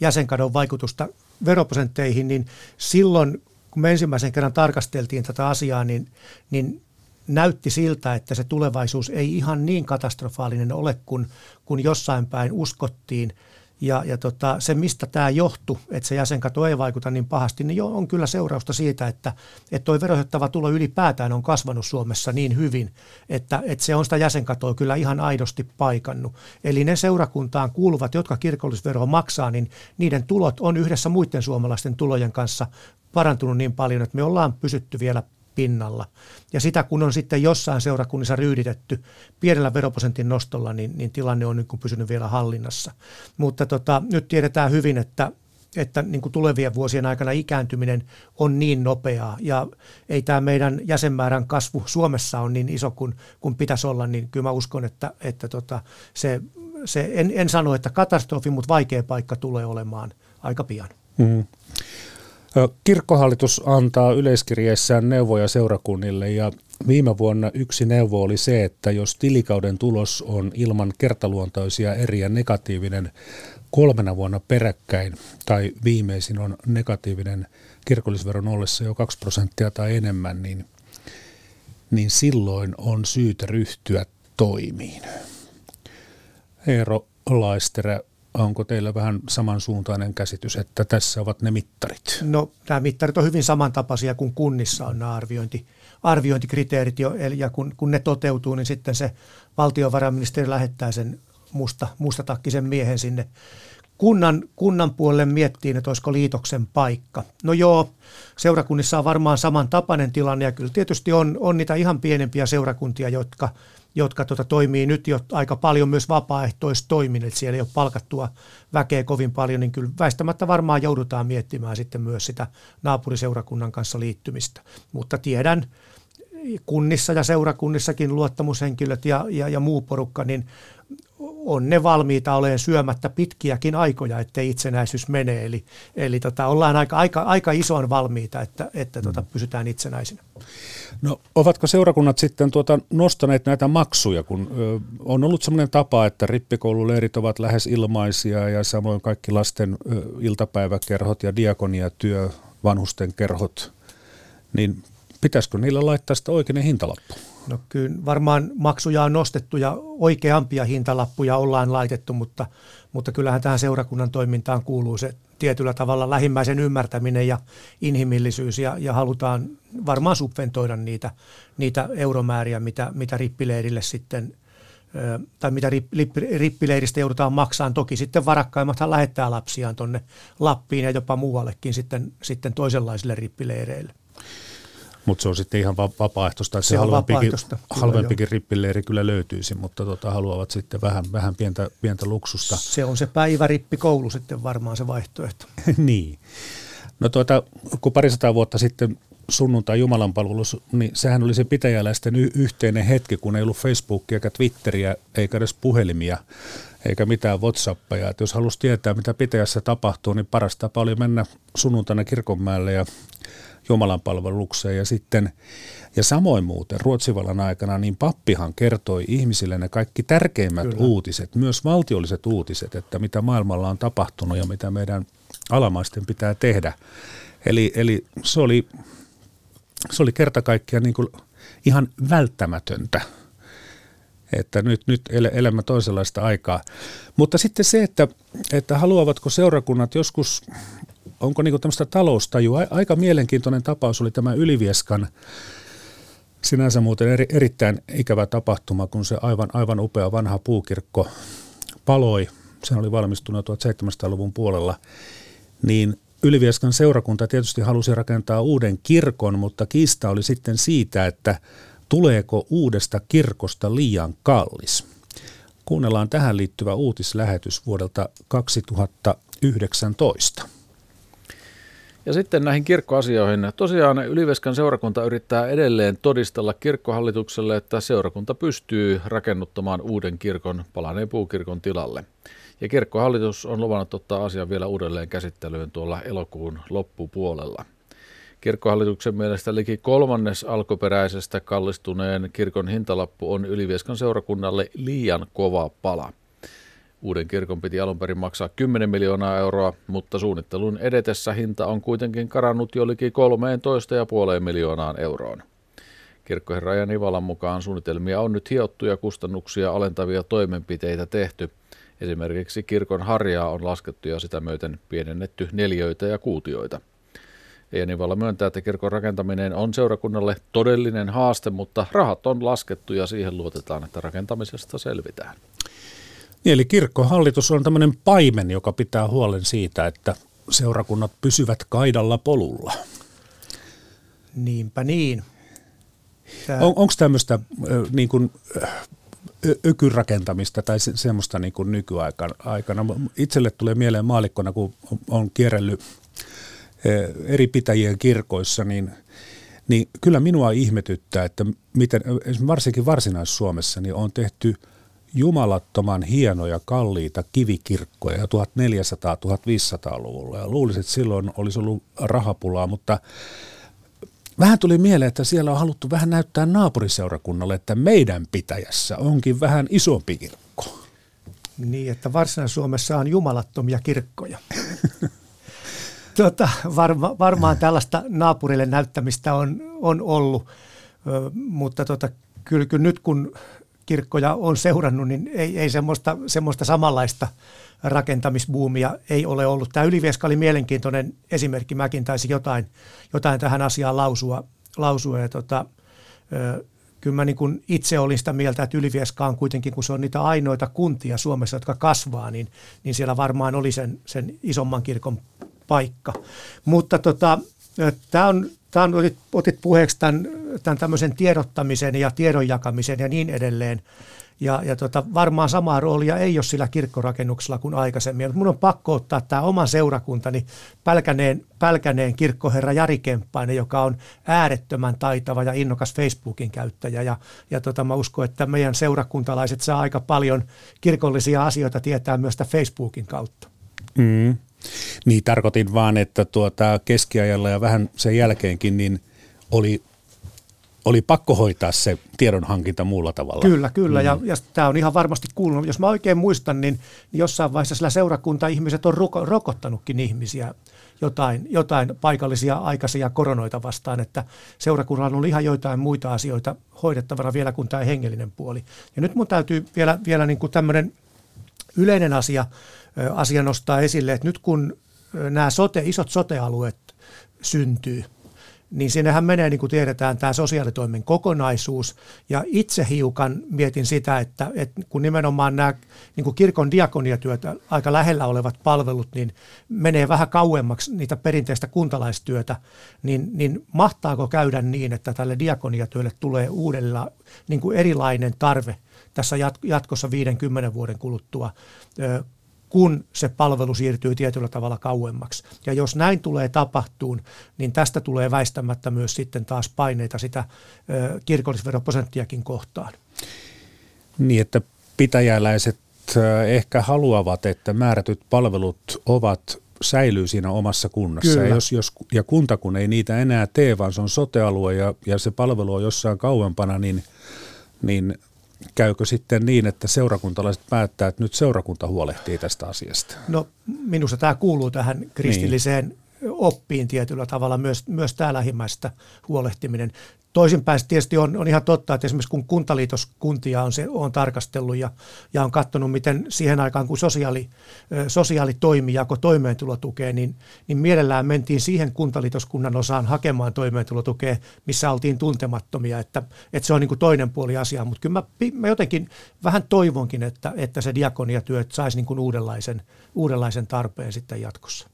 jäsenkadon vaikutusta veroprosentteihin, niin silloin, kun me ensimmäisen kerran tarkasteltiin tätä asiaa, niin, niin näytti siltä, että se tulevaisuus ei ihan niin katastrofaalinen ole kuin kun jossain päin uskottiin – Ja, ja tota, se, mistä tämä johtuu, että se jäsenkato ei vaikuta niin pahasti, niin jo on kyllä seurausta siitä, että, että tuo verotettava tulo ylipäätään on kasvanut Suomessa niin hyvin, että, että se on sitä jäsenkatoa kyllä ihan aidosti paikannut. Eli ne seurakuntaan kuuluvat, jotka kirkollisveroa maksaa, niin niiden tulot on yhdessä muiden suomalaisten tulojen kanssa parantunut niin paljon, että me ollaan pysytty vielä pinnalla. Ja sitä kun on sitten jossain seurakunnissa ryyditetty pienellä veroprosentin nostolla, niin, niin tilanne on niin kuin pysynyt vielä hallinnassa. Mutta tota, nyt tiedetään hyvin, että että niin kuin tulevien vuosien aikana ikääntyminen on niin nopeaa ja ei tämä meidän jäsenmäärän kasvu Suomessa on niin iso kuin, kuin pitäisi olla, niin kyllä mä uskon, että, että tota, se, se en, en sano, että katastrofi, mutta vaikea paikka tulee olemaan aika pian. Mm. Kirkkohallitus antaa yleiskirjeessään neuvoja seurakunnille ja viime vuonna yksi neuvo oli se, että jos tilikauden tulos on ilman kertaluontoisia eriä negatiivinen kolmena vuonna peräkkäin tai viimeisin on negatiivinen kirkollisveron ollessa jo 2 prosenttia tai enemmän, niin, niin silloin on syytä ryhtyä toimiin. Eero Laisterä, Onko teillä vähän samansuuntainen käsitys, että tässä ovat ne mittarit? No nämä mittarit on hyvin samantapaisia kuin kunnissa on nämä arviointi, arviointikriteerit jo, ja kun, kun ne toteutuu, niin sitten se valtiovarainministeri lähettää sen musta, mustatakkisen miehen sinne kunnan, kunnan puolelle miettiin, että olisiko liitoksen paikka. No joo, seurakunnissa on varmaan samantapainen tilanne ja kyllä tietysti on, on niitä ihan pienempiä seurakuntia, jotka – jotka tota, toimii nyt jo aika paljon myös vapaaehtoistoimin, että siellä ei ole palkattua väkeä kovin paljon, niin kyllä väistämättä varmaan joudutaan miettimään sitten myös sitä naapuriseurakunnan kanssa liittymistä. Mutta tiedän kunnissa ja seurakunnissakin luottamushenkilöt ja, ja, ja muu porukka, niin on ne valmiita olemaan syömättä pitkiäkin aikoja, ettei itsenäisyys mene. Eli, eli tota, ollaan aika, aika, aika isoon valmiita, että, että tota, mm. pysytään itsenäisinä. No ovatko seurakunnat sitten tuota nostaneet näitä maksuja, kun ö, on ollut sellainen tapa, että rippikoululeirit ovat lähes ilmaisia ja samoin kaikki lasten ö, iltapäiväkerhot ja diakoniatyö, vanhusten kerhot, niin pitäisikö niillä laittaa sitä oikeinen hintalappu? No kyllä varmaan maksuja on nostettu ja oikeampia hintalappuja ollaan laitettu, mutta, mutta kyllähän tähän seurakunnan toimintaan kuuluu se tietyllä tavalla lähimmäisen ymmärtäminen ja inhimillisyys ja, ja halutaan varmaan subventoida niitä, niitä euromääriä, mitä, mitä rippileirille sitten tai mitä rippileiristä joudutaan maksamaan. Toki sitten varakkaimmathan lähettää lapsiaan tuonne Lappiin ja jopa muuallekin sitten, sitten toisenlaisille rippileireille. Mutta se on sitten ihan vapaaehtoista. Se, se halvempikin, vapaaehtoista, halvempikin rippileiri kyllä löytyisi, mutta tota, haluavat sitten vähän, vähän pientä, pientä luksusta. Se on se päivärippikoulu sitten varmaan se vaihtoehto. niin. No tuota, kun parisataa vuotta sitten sunnuntai jumalanpalvelus, niin sehän oli se pitäjäläisten y- yhteinen hetki, kun ei ollut Facebookia eikä Twitteriä eikä edes puhelimia eikä mitään Whatsappia. Et jos halusi tietää, mitä pitäjässä tapahtuu, niin paras tapa oli mennä sunnuntaina kirkonmäelle ja Jumalan palvelukseen ja sitten ja samoin muuten Ruotsivallan aikana, niin pappihan kertoi ihmisille ne kaikki tärkeimmät Kyllä. uutiset, myös valtiolliset uutiset, että mitä maailmalla on tapahtunut ja mitä meidän alamaisten pitää tehdä. Eli, eli se oli, se oli kerta kaikkiaan niin kuin ihan välttämätöntä että nyt, nyt elämä toisenlaista aikaa. Mutta sitten se, että, että haluavatko seurakunnat joskus onko niin tämmöistä taloustajua? Aika mielenkiintoinen tapaus oli tämä Ylivieskan sinänsä muuten eri, erittäin ikävä tapahtuma, kun se aivan, aivan upea vanha puukirkko paloi. Se oli valmistunut 1700-luvun puolella. Niin Ylivieskan seurakunta tietysti halusi rakentaa uuden kirkon, mutta kiista oli sitten siitä, että tuleeko uudesta kirkosta liian kallis. Kuunnellaan tähän liittyvä uutislähetys vuodelta 2019. Ja sitten näihin kirkkoasioihin. Tosiaan Yliveskan seurakunta yrittää edelleen todistella kirkkohallitukselle, että seurakunta pystyy rakennuttamaan uuden kirkon palaneen puukirkon tilalle. Ja kirkkohallitus on luvannut ottaa asian vielä uudelleen käsittelyyn tuolla elokuun loppupuolella. Kirkkohallituksen mielestä liki kolmannes alkuperäisestä kallistuneen kirkon hintalappu on Ylivieskan seurakunnalle liian kova pala – Uuden kirkon piti alun perin maksaa 10 miljoonaa euroa, mutta suunnittelun edetessä hinta on kuitenkin karannut jo liki 13,5 miljoonaan euroon. Kirkkoherra ja Nivalan mukaan suunnitelmia on nyt hiottu ja kustannuksia alentavia toimenpiteitä tehty. Esimerkiksi kirkon harjaa on laskettu ja sitä myöten pienennetty neljöitä ja kuutioita. Eenivala myöntää, että kirkon rakentaminen on seurakunnalle todellinen haaste, mutta rahat on laskettu ja siihen luotetaan, että rakentamisesta selvitään. Niin, eli kirkkohallitus on tämmöinen paimen, joka pitää huolen siitä, että seurakunnat pysyvät kaidalla polulla. Niinpä niin. Tää... On, Onko tämmöistä niin kuin, ökyrakentamista tai se, semmoista niin kuin nykyaikana? Itselle tulee mieleen maalikkona, kun on kierrellyt eri pitäjien kirkoissa, niin, niin kyllä minua ihmetyttää, että miten varsinkin Varsinais-Suomessa niin on tehty jumalattoman hienoja, kalliita kivikirkkoja 1400-1500-luvulla. Ja luulisin, että silloin olisi ollut rahapulaa, mutta Vähän tuli mieleen, että siellä on haluttu vähän näyttää naapuriseurakunnalle, että meidän pitäjässä onkin vähän isompi kirkko. Niin, että Varsinais-Suomessa on jumalattomia kirkkoja. tota, varma, varmaan tällaista naapurille näyttämistä on, on ollut, ö, mutta tota, kyllä, kyllä nyt kun kirkkoja on seurannut, niin ei, ei semmoista, semmoista samanlaista rakentamisbuumia ei ole ollut. Tämä Ylivieska oli mielenkiintoinen esimerkki. Mäkin taisi jotain, jotain tähän asiaan lausua. lausua ja tota, ö, kyllä mä niin kuin itse olin sitä mieltä, että Ylivieska on kuitenkin, kun se on niitä ainoita kuntia Suomessa, jotka kasvaa, niin, niin siellä varmaan oli sen, sen isomman kirkon paikka. Mutta tota, tämä on, tämä on, otit, otit puheeksi tämän, tämän tämmöisen tiedottamisen ja tiedon jakamisen ja niin edelleen. Ja, ja tota, varmaan samaa roolia ei ole sillä kirkkorakennuksella kuin aikaisemmin. Mutta mun on pakko ottaa tämä oman seurakuntani Pälkäneen, Pälkäneen kirkkoherra Jari Kemppainen, joka on äärettömän taitava ja innokas Facebookin käyttäjä. Ja, ja tota, mä uskon, että meidän seurakuntalaiset saa aika paljon kirkollisia asioita tietää myös Facebookin kautta. Mm. Niin tarkoitin vaan, että tuota keskiajalla ja vähän sen jälkeenkin niin oli oli pakko hoitaa se tiedonhankinta muulla tavalla. Kyllä, kyllä. Mm. Ja, ja tämä on ihan varmasti kuulunut. Jos mä oikein muistan, niin, niin jossain vaiheessa sillä seurakunta-ihmiset on ruko, rokottanutkin ihmisiä jotain, jotain paikallisia aikaisia koronoita vastaan, että seurakunnalla on ollut ihan joitain muita asioita hoidettavana vielä kuin tämä hengellinen puoli. Ja nyt mun täytyy vielä, vielä niin kuin tämmöinen yleinen asia, asia nostaa esille, että nyt kun nämä sote, isot sotealueet syntyy, niin sinnehän menee, niin kuin tiedetään, tämä sosiaalitoimen kokonaisuus. Ja itse hiukan mietin sitä, että, että kun nimenomaan nämä niin kuin kirkon diakoniatyötä aika lähellä olevat palvelut, niin menee vähän kauemmaksi niitä perinteistä kuntalaistyötä, niin, niin mahtaako käydä niin, että tälle diakoniatyölle tulee uudella niin kuin erilainen tarve tässä jatkossa 50 vuoden kuluttua kun se palvelu siirtyy tietyllä tavalla kauemmaksi. Ja jos näin tulee tapahtuun, niin tästä tulee väistämättä myös sitten taas paineita sitä kirkollisveroprosenttiakin kohtaan. Niin, että pitäjäläiset ehkä haluavat, että määrätyt palvelut ovat säilyy siinä omassa kunnassa. Kyllä. Ja, jos, jos, ja kunta kun ei niitä enää tee, vaan se on sotealue ja, ja se palvelu on jossain kauempana, niin, niin käykö sitten niin, että seurakuntalaiset päättää, että nyt seurakunta huolehtii tästä asiasta? No minusta tämä kuuluu tähän kristilliseen niin oppiin tietyllä tavalla myös, myös tämä lähimmäistä huolehtiminen. Toisinpäin tietysti on, on ihan totta, että esimerkiksi kun kuntaliitoskuntia on, se, on tarkastellut ja, ja on katsonut, miten siihen aikaan, kun sosiaali, sosiaalitoimi jako toimeentulotukea, niin, niin mielellään mentiin siihen kuntaliitoskunnan osaan hakemaan toimeentulotukea, missä oltiin tuntemattomia, että, että se on niin kuin toinen puoli asiaa. Mutta kyllä mä, mä jotenkin vähän toivonkin, että, että se diakoniatyö saisi niin kuin uudenlaisen, uudenlaisen tarpeen sitten jatkossa.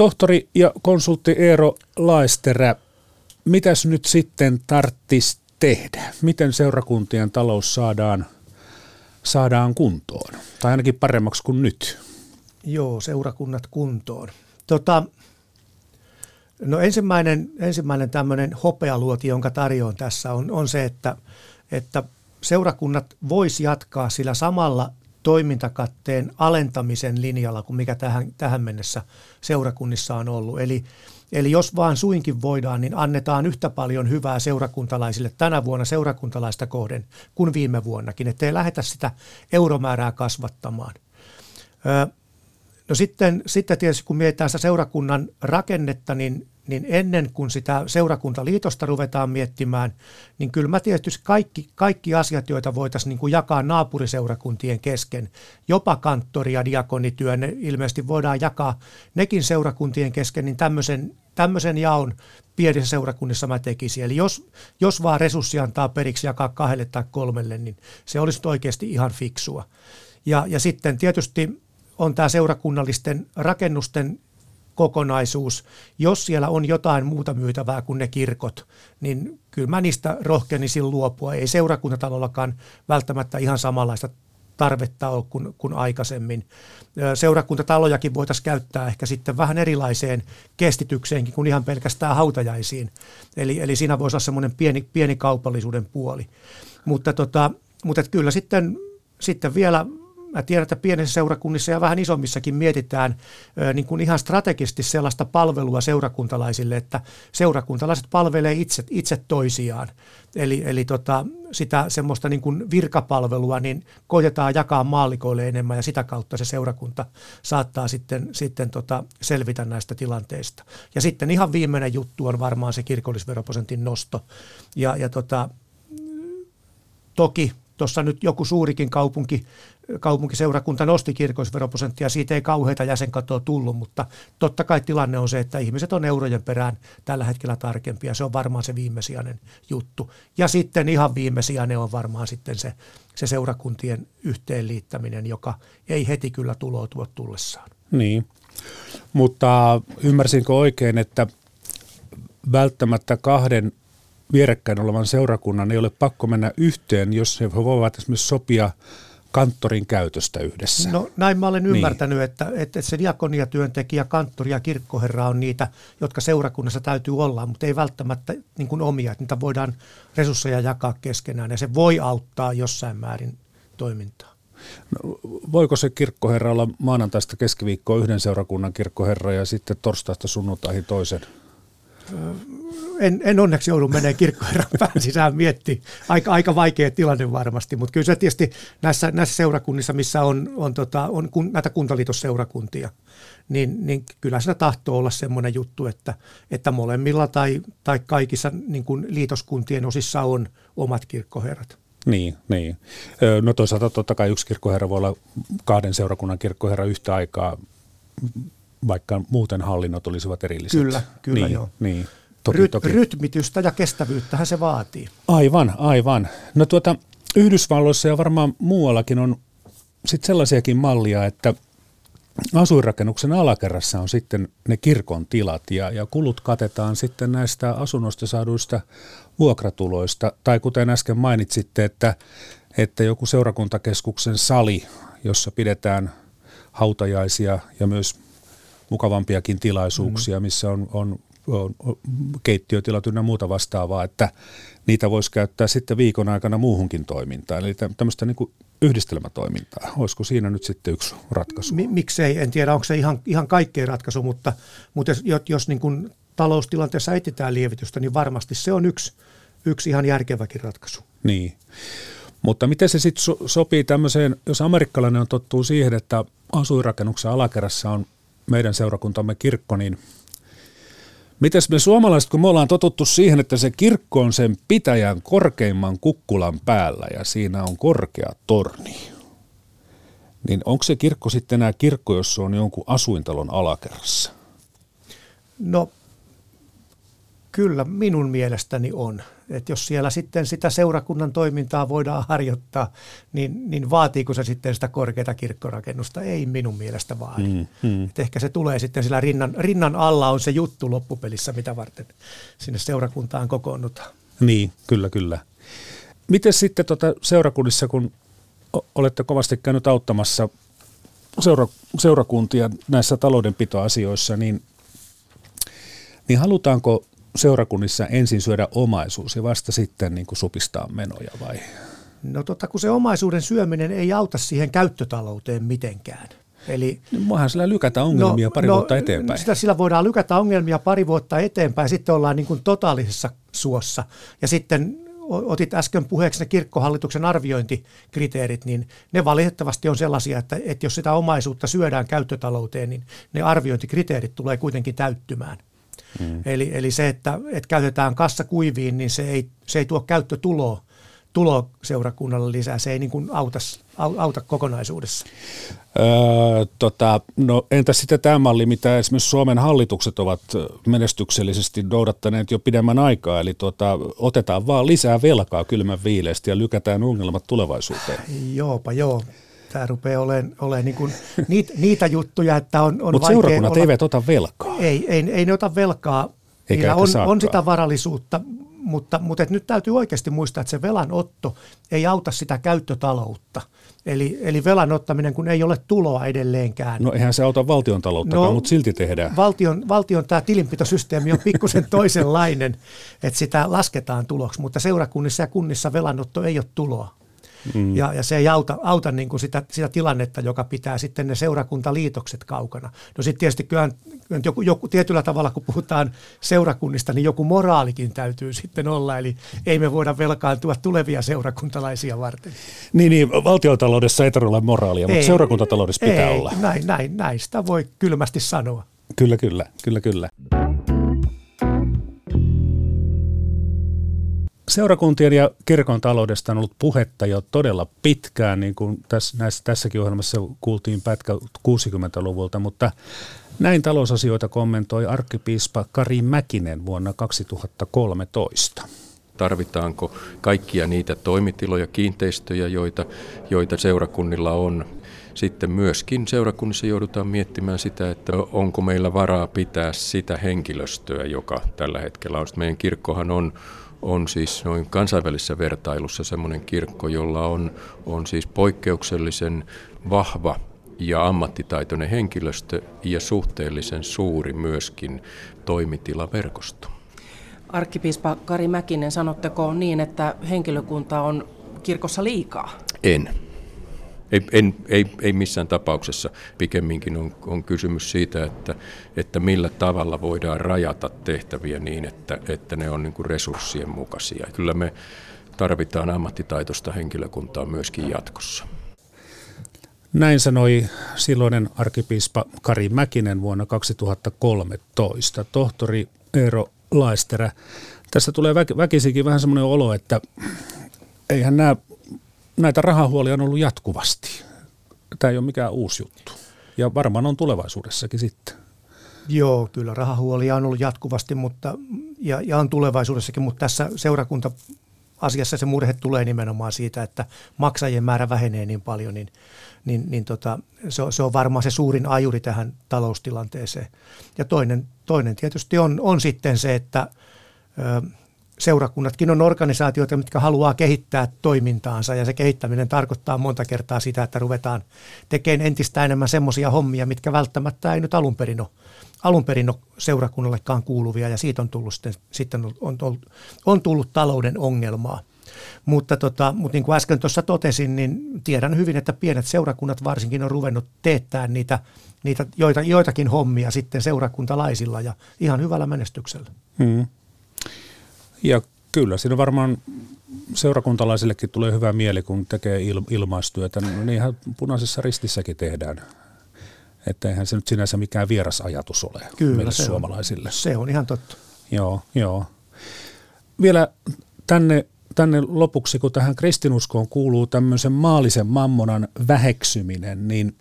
Tohtori ja konsultti Eero Laesterä, mitäs nyt sitten tarttis tehdä? Miten seurakuntien talous saadaan, saadaan kuntoon? Tai ainakin paremmaksi kuin nyt? Joo, seurakunnat kuntoon. Tota, no ensimmäinen, ensimmäinen tämmöinen hopealuoti, jonka tarjoan tässä, on, on se, että, että seurakunnat vois jatkaa sillä samalla toimintakatteen alentamisen linjalla kuin mikä tähän, tähän mennessä seurakunnissa on ollut. Eli, eli jos vaan suinkin voidaan, niin annetaan yhtä paljon hyvää seurakuntalaisille tänä vuonna seurakuntalaista kohden kuin viime vuonnakin, ettei lähdetä sitä euromäärää kasvattamaan. No sitten, sitten tietysti kun mietitään sitä seurakunnan rakennetta, niin, niin ennen kuin sitä seurakuntaliitosta ruvetaan miettimään, niin kyllä mä tietysti kaikki, kaikki asiat, joita voitaisiin niin kuin jakaa naapuriseurakuntien kesken, jopa kanttori ja diakonityö, ne ilmeisesti voidaan jakaa nekin seurakuntien kesken, niin tämmöisen, tämmöisen jaon pienissä seurakunnissa mä tekisin. Eli jos, jos vaan resurssi antaa periksi jakaa kahdelle tai kolmelle, niin se olisi oikeasti ihan fiksua. Ja, ja sitten tietysti on tämä seurakunnallisten rakennusten kokonaisuus. Jos siellä on jotain muuta myytävää kuin ne kirkot, niin kyllä mä niistä rohkenisin luopua. Ei seurakuntatalollakaan välttämättä ihan samanlaista tarvetta ole kuin, kuin aikaisemmin. Seurakuntatalojakin voitaisiin käyttää ehkä sitten vähän erilaiseen kestitykseenkin kuin ihan pelkästään hautajaisiin. Eli, eli siinä voisi olla semmoinen pieni, pieni kaupallisuuden puoli. Mutta, tota, mutta kyllä sitten, sitten vielä mä tiedän, että pienissä seurakunnissa ja vähän isommissakin mietitään niin kuin ihan strategisesti sellaista palvelua seurakuntalaisille, että seurakuntalaiset palvelee itse, itse toisiaan. Eli, eli tota, sitä semmoista niin kuin virkapalvelua niin koitetaan jakaa maallikoille enemmän ja sitä kautta se seurakunta saattaa sitten, sitten tota selvitä näistä tilanteista. Ja sitten ihan viimeinen juttu on varmaan se kirkollisveroprosentin nosto. Ja, ja tota, toki tuossa nyt joku suurikin kaupunki kaupunkiseurakunta nosti kirkollisveroprosenttia, siitä ei kauheita jäsenkatoa tullut, mutta totta kai tilanne on se, että ihmiset on eurojen perään tällä hetkellä tarkempia. Se on varmaan se viimesijainen juttu. Ja sitten ihan viimesijainen on varmaan sitten se, se seurakuntien yhteenliittäminen, joka ei heti kyllä tuloutua tullessaan. Niin, mutta ymmärsinkö oikein, että välttämättä kahden vierekkäin olevan seurakunnan ei ole pakko mennä yhteen, jos he voivat esimerkiksi sopia – kanttorin käytöstä yhdessä. No näin mä olen niin. ymmärtänyt, niin. että, että se diakoniatyöntekijä, kanttori ja kirkkoherra on niitä, jotka seurakunnassa täytyy olla, mutta ei välttämättä niin kuin omia, että niitä voidaan resursseja jakaa keskenään ja se voi auttaa jossain määrin toimintaa. No, voiko se kirkkoherra olla maanantaista keskiviikkoa yhden seurakunnan kirkkoherra ja sitten torstaista sunnuntaihin toisen? En, en onneksi joudu menemään kirkkoherran pään sisään miettimään. Aika, aika vaikea tilanne varmasti, mutta kyllä se tietysti näissä, näissä seurakunnissa, missä on, on, tota, on kun, näitä kuntaliitosseurakuntia, niin, niin kyllä sitä tahtoo olla semmoinen juttu, että, että molemmilla tai, tai kaikissa niin kuin liitoskuntien osissa on omat kirkkoherrat. Niin, niin. No toisaalta totta kai yksi kirkkoherra voi olla kahden seurakunnan kirkkoherra yhtä aikaa, vaikka muuten hallinnot olisivat erilliset. Kyllä, kyllä niin, joo. Niin. Toki, Ry- toki. Rytmitystä ja kestävyyttähän se vaatii. Aivan, aivan. No tuota, Yhdysvalloissa ja varmaan muuallakin on sit sellaisiakin mallia, että asuinrakennuksen alakerrassa on sitten ne kirkon tilat ja, ja kulut katetaan sitten näistä asunnoista saaduista vuokratuloista. Tai kuten äsken mainitsitte, että, että joku seurakuntakeskuksen sali, jossa pidetään hautajaisia ja myös mukavampiakin tilaisuuksia, mm. missä on, on keittiötilat ynnä muuta vastaavaa, että niitä voisi käyttää sitten viikon aikana muuhunkin toimintaan. Eli tämmöistä niin kuin yhdistelmätoimintaa. Olisiko siinä nyt sitten yksi ratkaisu? Miksei, en tiedä, onko se ihan, ihan kaikkein ratkaisu, mutta, mutta jos, jos niin kuin taloustilanteessa etsitään lievitystä, niin varmasti se on yksi, yksi ihan järkeväkin ratkaisu. Niin. Mutta miten se sitten so- sopii tämmöiseen, jos amerikkalainen on tottuu siihen, että asuinrakennuksen alakerrassa on meidän seurakuntamme kirkko, niin – Mites me suomalaiset, kun me ollaan totuttu siihen, että se kirkko on sen pitäjän korkeimman kukkulan päällä ja siinä on korkea torni, niin onko se kirkko sitten enää kirkko, jos se on jonkun asuintalon alakerrassa? No kyllä minun mielestäni on että jos siellä sitten sitä seurakunnan toimintaa voidaan harjoittaa, niin, niin vaatiiko se sitten sitä korkeata kirkkorakennusta? Ei minun mielestä vaadi. Mm, mm. Et ehkä se tulee sitten sillä rinnan, rinnan alla on se juttu loppupelissä, mitä varten sinne seurakuntaan kokoonnutaan. Niin, kyllä, kyllä. Miten sitten tuota seurakunnissa, kun olette kovasti käynyt auttamassa seura, seurakuntia näissä taloudenpitoasioissa, niin, niin halutaanko seurakunnissa ensin syödä omaisuus ja vasta sitten niin kuin supistaa menoja vai? No tota, kun se omaisuuden syöminen ei auta siihen käyttötalouteen mitenkään. Eli, no, sillä lykätä ongelmia no, pari no, vuotta eteenpäin. Sitä, sillä voidaan lykätä ongelmia pari vuotta eteenpäin, sitten ollaan niin kuin totaalisessa suossa. Ja sitten otit äsken puheeksi ne kirkkohallituksen arviointikriteerit, niin ne valitettavasti on sellaisia, että, että jos sitä omaisuutta syödään käyttötalouteen, niin ne arviointikriteerit tulee kuitenkin täyttymään. Mm. Eli, eli se, että, että käytetään kassa kuiviin, niin se ei, se ei tuo käyttötuloa tulo seurakunnalle lisää. Se ei niin kuin auta, auta kokonaisuudessa. Öö, tota, no entä sitten tämä malli, mitä esimerkiksi Suomen hallitukset ovat menestyksellisesti noudattaneet jo pidemmän aikaa, eli tota, otetaan vaan lisää velkaa kylmän viileesti ja lykätään ongelmat tulevaisuuteen. Joopa joo. Tämä rupeaa olemaan, olemaan niin kuin niitä, niitä juttuja, että on, on Mutta seurakunnat olla, eivät ota velkaa. Ei, ei, ei ne ota velkaa. Eikä on, on sitä varallisuutta, mutta, mutta nyt täytyy oikeasti muistaa, että se velanotto ei auta sitä käyttötaloutta. Eli, eli velan ottaminen, kun ei ole tuloa edelleenkään. No eihän se auta valtion talouttakaan, no, mutta silti tehdään. Valtion, valtion tämä tilinpitosysteemi on pikkusen toisenlainen, että sitä lasketaan tuloksi, mutta seurakunnissa ja kunnissa velanotto ei ole tuloa. Mm. Ja, ja se ei auta, auta niin kuin sitä, sitä tilannetta, joka pitää sitten ne seurakuntaliitokset kaukana. No sitten tietysti kyllähän joku, joku, tietyllä tavalla, kun puhutaan seurakunnista, niin joku moraalikin täytyy sitten olla, eli ei me voida velkaantua tulevia seurakuntalaisia varten. Niin, niin valtiotaloudessa ei tarvitse olla moraalia, ei, mutta seurakuntataloudessa pitää ei, olla. Näin, näin, näin sitä voi kylmästi sanoa. Kyllä, kyllä, kyllä, kyllä. Seurakuntien ja kirkon taloudesta on ollut puhetta jo todella pitkään, niin kuin tässä, näissä, tässäkin ohjelmassa kuultiin pätkä 60-luvulta, mutta näin talousasioita kommentoi arkkipiispa Kari Mäkinen vuonna 2013 tarvitaanko kaikkia niitä toimitiloja, kiinteistöjä, joita, joita seurakunnilla on. Sitten myöskin seurakunnissa joudutaan miettimään sitä, että onko meillä varaa pitää sitä henkilöstöä, joka tällä hetkellä on. Sitten meidän kirkkohan on, on siis noin kansainvälisessä vertailussa semmoinen kirkko, jolla on, on siis poikkeuksellisen vahva ja ammattitaitoinen henkilöstö ja suhteellisen suuri myöskin toimitilaverkosto. Arkkipiispa Kari Mäkinen, sanotteko niin, että henkilökunta on kirkossa liikaa? En. Ei, en, ei, ei missään tapauksessa. Pikemminkin on, on kysymys siitä, että, että millä tavalla voidaan rajata tehtäviä niin, että, että ne on niin kuin resurssien mukaisia. Kyllä me tarvitaan ammattitaitoista henkilökuntaa myöskin jatkossa. Näin sanoi silloinen arkipiispa Kari Mäkinen vuonna 2013. Tohtori Eero Laisterä. Tässä tulee väkisinkin vähän semmoinen olo, että eihän nämä, näitä rahahuolia on ollut jatkuvasti. Tämä ei ole mikään uusi juttu. Ja varmaan on tulevaisuudessakin sitten. Joo, kyllä rahahuolia on ollut jatkuvasti mutta, ja, ja on tulevaisuudessakin, mutta tässä seurakunta asiassa se murhe tulee nimenomaan siitä, että maksajien määrä vähenee niin paljon, niin, niin, niin tota, se, on, se on varmaan se suurin ajuri tähän taloustilanteeseen. Ja toinen, toinen tietysti on, on sitten se, että ö, seurakunnatkin on organisaatioita, mitkä haluaa kehittää toimintaansa ja se kehittäminen tarkoittaa monta kertaa sitä, että ruvetaan tekemään entistä enemmän semmoisia hommia, mitkä välttämättä ei nyt alun perin ole, alun perin ole seurakunnallekaan kuuluvia ja siitä on tullut, sitten, sitten on, on, on tullut talouden ongelmaa. Mutta, tota, mutta niin kuin äsken tuossa totesin, niin tiedän hyvin, että pienet seurakunnat varsinkin on ruvennut teettää niitä, niitä joita, joitakin hommia sitten seurakuntalaisilla ja ihan hyvällä menestyksellä. Hmm. Ja kyllä siinä varmaan seurakuntalaisillekin tulee hyvä mieli, kun tekee il- ilmaistyötä. No, niinhän punaisessa ristissäkin tehdään. Että eihän se nyt sinänsä mikään vieras ajatus ole Kyllä, meille se suomalaisille. On, se on ihan totta. Joo, joo. Vielä tänne, tänne lopuksi, kun tähän kristinuskoon kuuluu tämmöisen maallisen mammonan väheksyminen, niin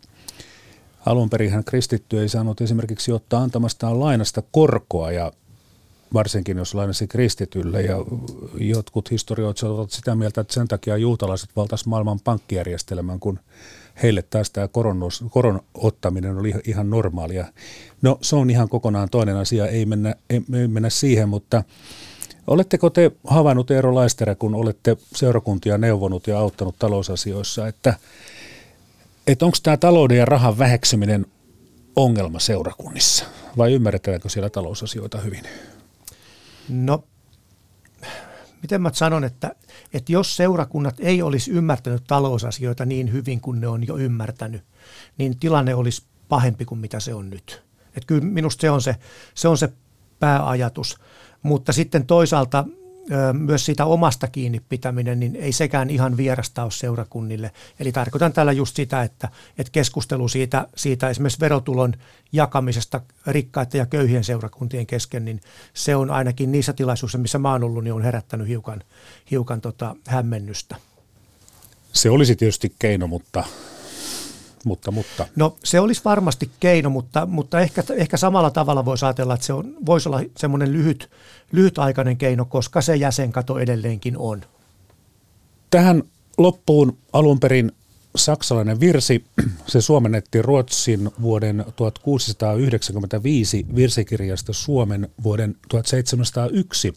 alun perin kristitty ei saanut esimerkiksi ottaa antamastaan lainasta korkoa ja varsinkin jos lainasi kristitylle ja jotkut historioitsijat ovat sitä mieltä, että sen takia juutalaiset valtas maailman pankkijärjestelmän, kun heille taas tämä koron, koron ottaminen oli ihan normaalia. No se on ihan kokonaan toinen asia, ei mennä, ei, ei mennä siihen, mutta oletteko te havainnut Eero Laistera, kun olette seurakuntia neuvonut ja auttanut talousasioissa, että, että onko tämä talouden ja rahan väheksyminen ongelma seurakunnissa vai ymmärretäänkö siellä talousasioita hyvin? No, miten mä sanon, että, että jos seurakunnat ei olisi ymmärtänyt talousasioita niin hyvin kuin ne on jo ymmärtänyt, niin tilanne olisi pahempi kuin mitä se on nyt. Että kyllä minusta se on se, se on se pääajatus. Mutta sitten toisaalta myös siitä omasta kiinni pitäminen, niin ei sekään ihan vierasta ole seurakunnille. Eli tarkoitan tällä just sitä, että, että keskustelu siitä, siitä esimerkiksi verotulon jakamisesta rikkaiden ja köyhien seurakuntien kesken, niin se on ainakin niissä tilaisuuksissa, missä mä oon ollut, niin on herättänyt hiukan, hiukan tota hämmennystä. Se olisi tietysti keino, mutta mutta, mutta. No se olisi varmasti keino, mutta, mutta ehkä, ehkä samalla tavalla voisi ajatella, että se on, voisi olla semmoinen lyhyt, lyhytaikainen keino, koska se jäsenkato edelleenkin on. Tähän loppuun alun perin saksalainen virsi. Se suomennettiin Ruotsin vuoden 1695 virsikirjasta Suomen vuoden 1701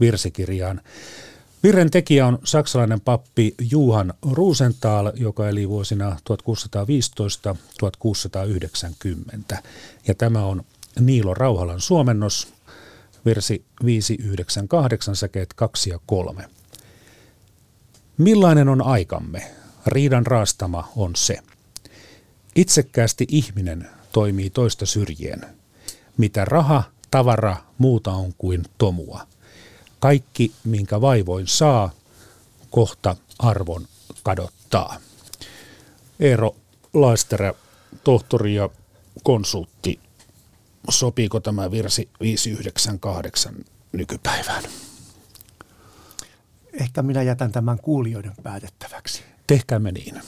virsikirjaan. Virren tekijä on saksalainen pappi Juhan Ruusenthal, joka eli vuosina 1615-1690. Ja tämä on Niilo Rauhalan suomennos, virsi 598, säkeet 2 ja 3. Millainen on aikamme? Riidan raastama on se. Itsekkäästi ihminen toimii toista syrjien. Mitä raha, tavara, muuta on kuin tomua – kaikki, minkä vaivoin saa, kohta arvon kadottaa. Eero Laisterä, tohtori ja konsultti, sopiiko tämä virsi 598 nykypäivään? Ehkä minä jätän tämän kuulijoiden päätettäväksi. Tehkäämme niin.